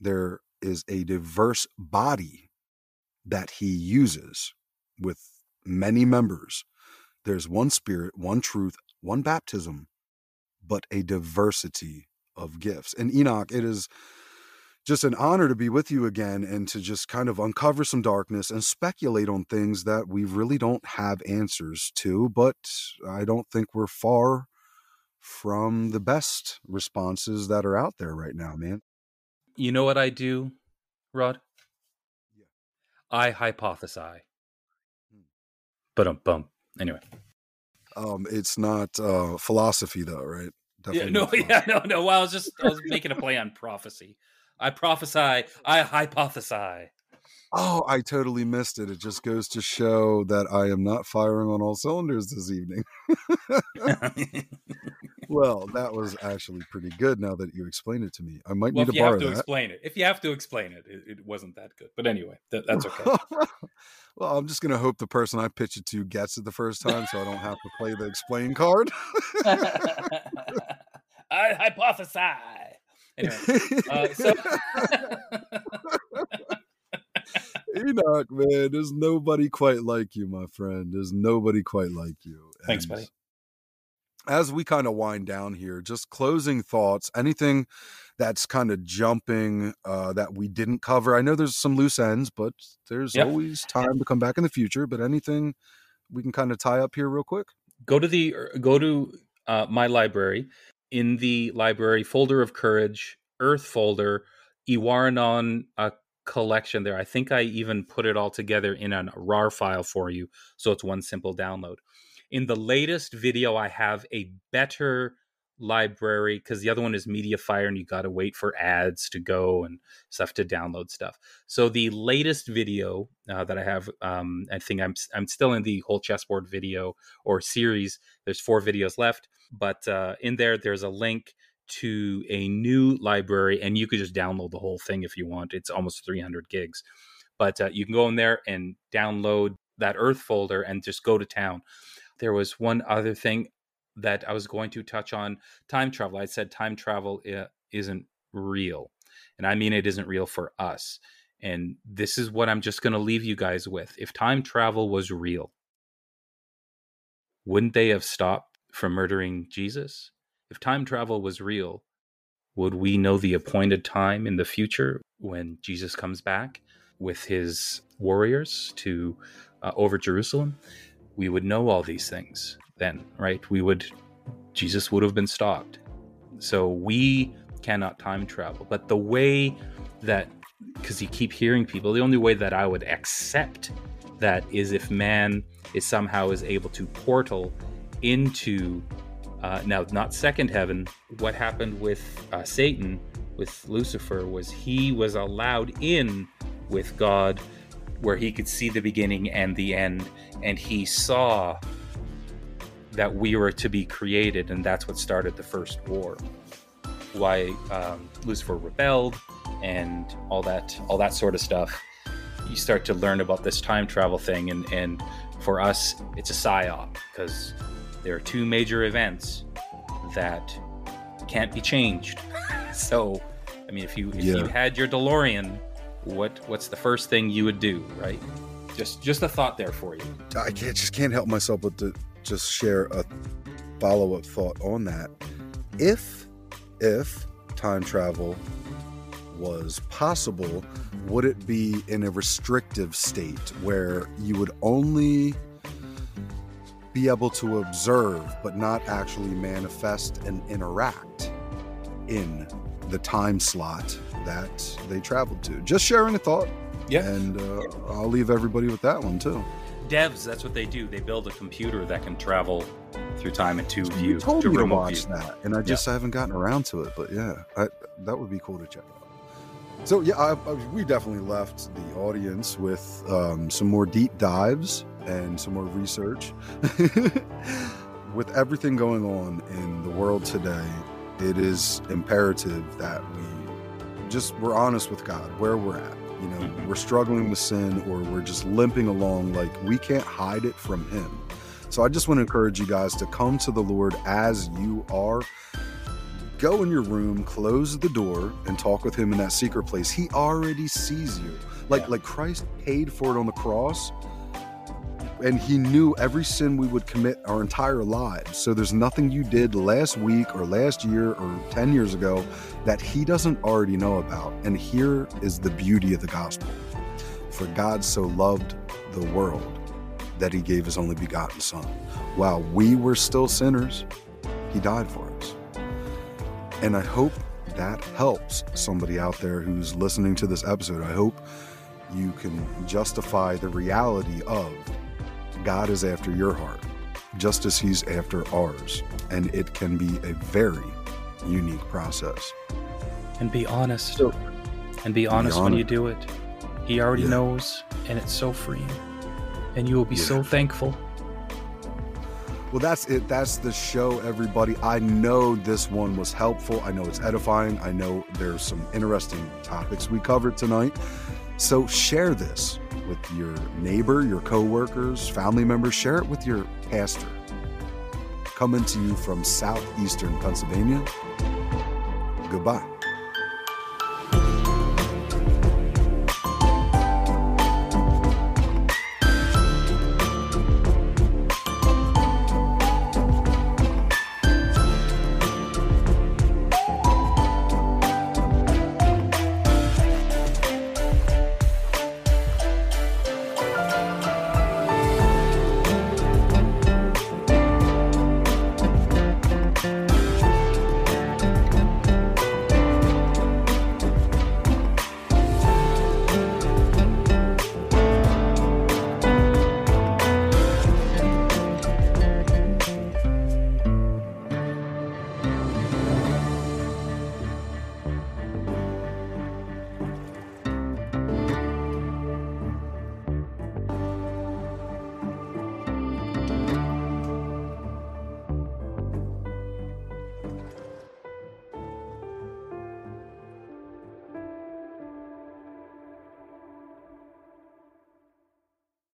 there is a diverse body that he uses with many members. There's one spirit, one truth, one baptism, but a diversity of gifts. And Enoch, it is just an honor to be with you again and to just kind of uncover some darkness and speculate on things that we really don't have answers to. But I don't think we're far from the best responses that are out there right now, man. You know what I do, Rod? Yeah. I hypothesize. Hmm. But um bump. Anyway. Um, it's not uh philosophy though, right? Definitely yeah, no, yeah, no, no. Well, I was just I was making a play on prophecy. I prophesy. I hypothesize. Oh, I totally missed it. It just goes to show that I am not firing on all cylinders this evening. well, that was actually pretty good now that you explained it to me. I might well, need to borrow that. If you have to explain it. If you have to explain it, it, it wasn't that good. But anyway, that, that's okay. well, I'm just going to hope the person I pitch it to gets it the first time so I don't have to play the explain card. I hypothesize. Anyway, uh, so Enoch, man, there's nobody quite like you, my friend. There's nobody quite like you. And Thanks, buddy. As we kind of wind down here, just closing thoughts, anything that's kind of jumping uh, that we didn't cover. I know there's some loose ends, but there's yep. always time to come back in the future. But anything we can kind of tie up here real quick? Go to the er, go to uh, my library in the library folder of courage, Earth folder, Iwaranon uh, collection there. I think I even put it all together in a RAR file for you, so it's one simple download. In the latest video, I have a better library because the other one is Mediafire and you got to wait for ads to go and stuff to download stuff. So the latest video uh, that I have, um, I think I'm I'm still in the whole chessboard video or series. There's four videos left, but uh, in there there's a link to a new library and you could just download the whole thing if you want. It's almost 300 gigs, but uh, you can go in there and download that Earth folder and just go to town. There was one other thing that I was going to touch on time travel. I said time travel isn't real. And I mean, it isn't real for us. And this is what I'm just going to leave you guys with. If time travel was real, wouldn't they have stopped from murdering Jesus? If time travel was real, would we know the appointed time in the future when Jesus comes back with his warriors to uh, over Jerusalem? We would know all these things then, right? We would, Jesus would have been stopped. So we cannot time travel. But the way that, because you keep hearing people, the only way that I would accept that is if man is somehow is able to portal into uh, now not second heaven what happened with uh, satan with lucifer was he was allowed in with god where he could see the beginning and the end, and he saw that we were to be created, and that's what started the first war. Why um, Lucifer rebelled, and all that, all that sort of stuff. You start to learn about this time travel thing, and and for us, it's a psyop because there are two major events that can't be changed. so, I mean, if you if Yeah. you had your DeLorean, what what's the first thing you would do, right? Just just a thought there for you. I can't just can't help myself but to just share a follow up thought on that. If if time travel was possible, would it be in a restrictive state where you would only be able to observe but not actually manifest and interact in the time slot that they traveled to? Just sharing a thought. Yeah. And uh, I'll leave everybody with that one too. Devs, that's what they do. They build a computer that can travel through time in two views. told to me to watch view. that, and I just I haven't gotten around to it. But yeah, I, that would be cool to check out. So yeah, I, I, we definitely left the audience with um, some more deep dives and some more research. with everything going on in the world today, it is imperative that we just we're honest with God where we're at. You know, we're struggling with sin or we're just limping along like we can't hide it from Him. So I just want to encourage you guys to come to the Lord as you are. Go in your room, close the door, and talk with Him in that secret place. He already sees you. Like like Christ paid for it on the cross, and He knew every sin we would commit our entire lives. So there's nothing you did last week or last year or ten years ago that He doesn't already know about. And here is the beauty of the gospel: For God so loved the world that he gave his only begotten son. While we were still sinners, he died for us. And I hope that helps somebody out there who's listening to this episode. I hope you can justify the reality of God is after your heart, just as he's after ours. And it can be a very unique process. And be honest. and be honest when honest. you do it. He already Yeah. knows, and it's so freeing. And you will be so thankful. Well, that's it. That's the show, everybody. I know this one was helpful. I know it's edifying. I know there's some interesting topics we covered tonight. So share this with your neighbor, your coworkers, family members. Share it with your pastor. Coming to you from southeastern Pennsylvania. Goodbye.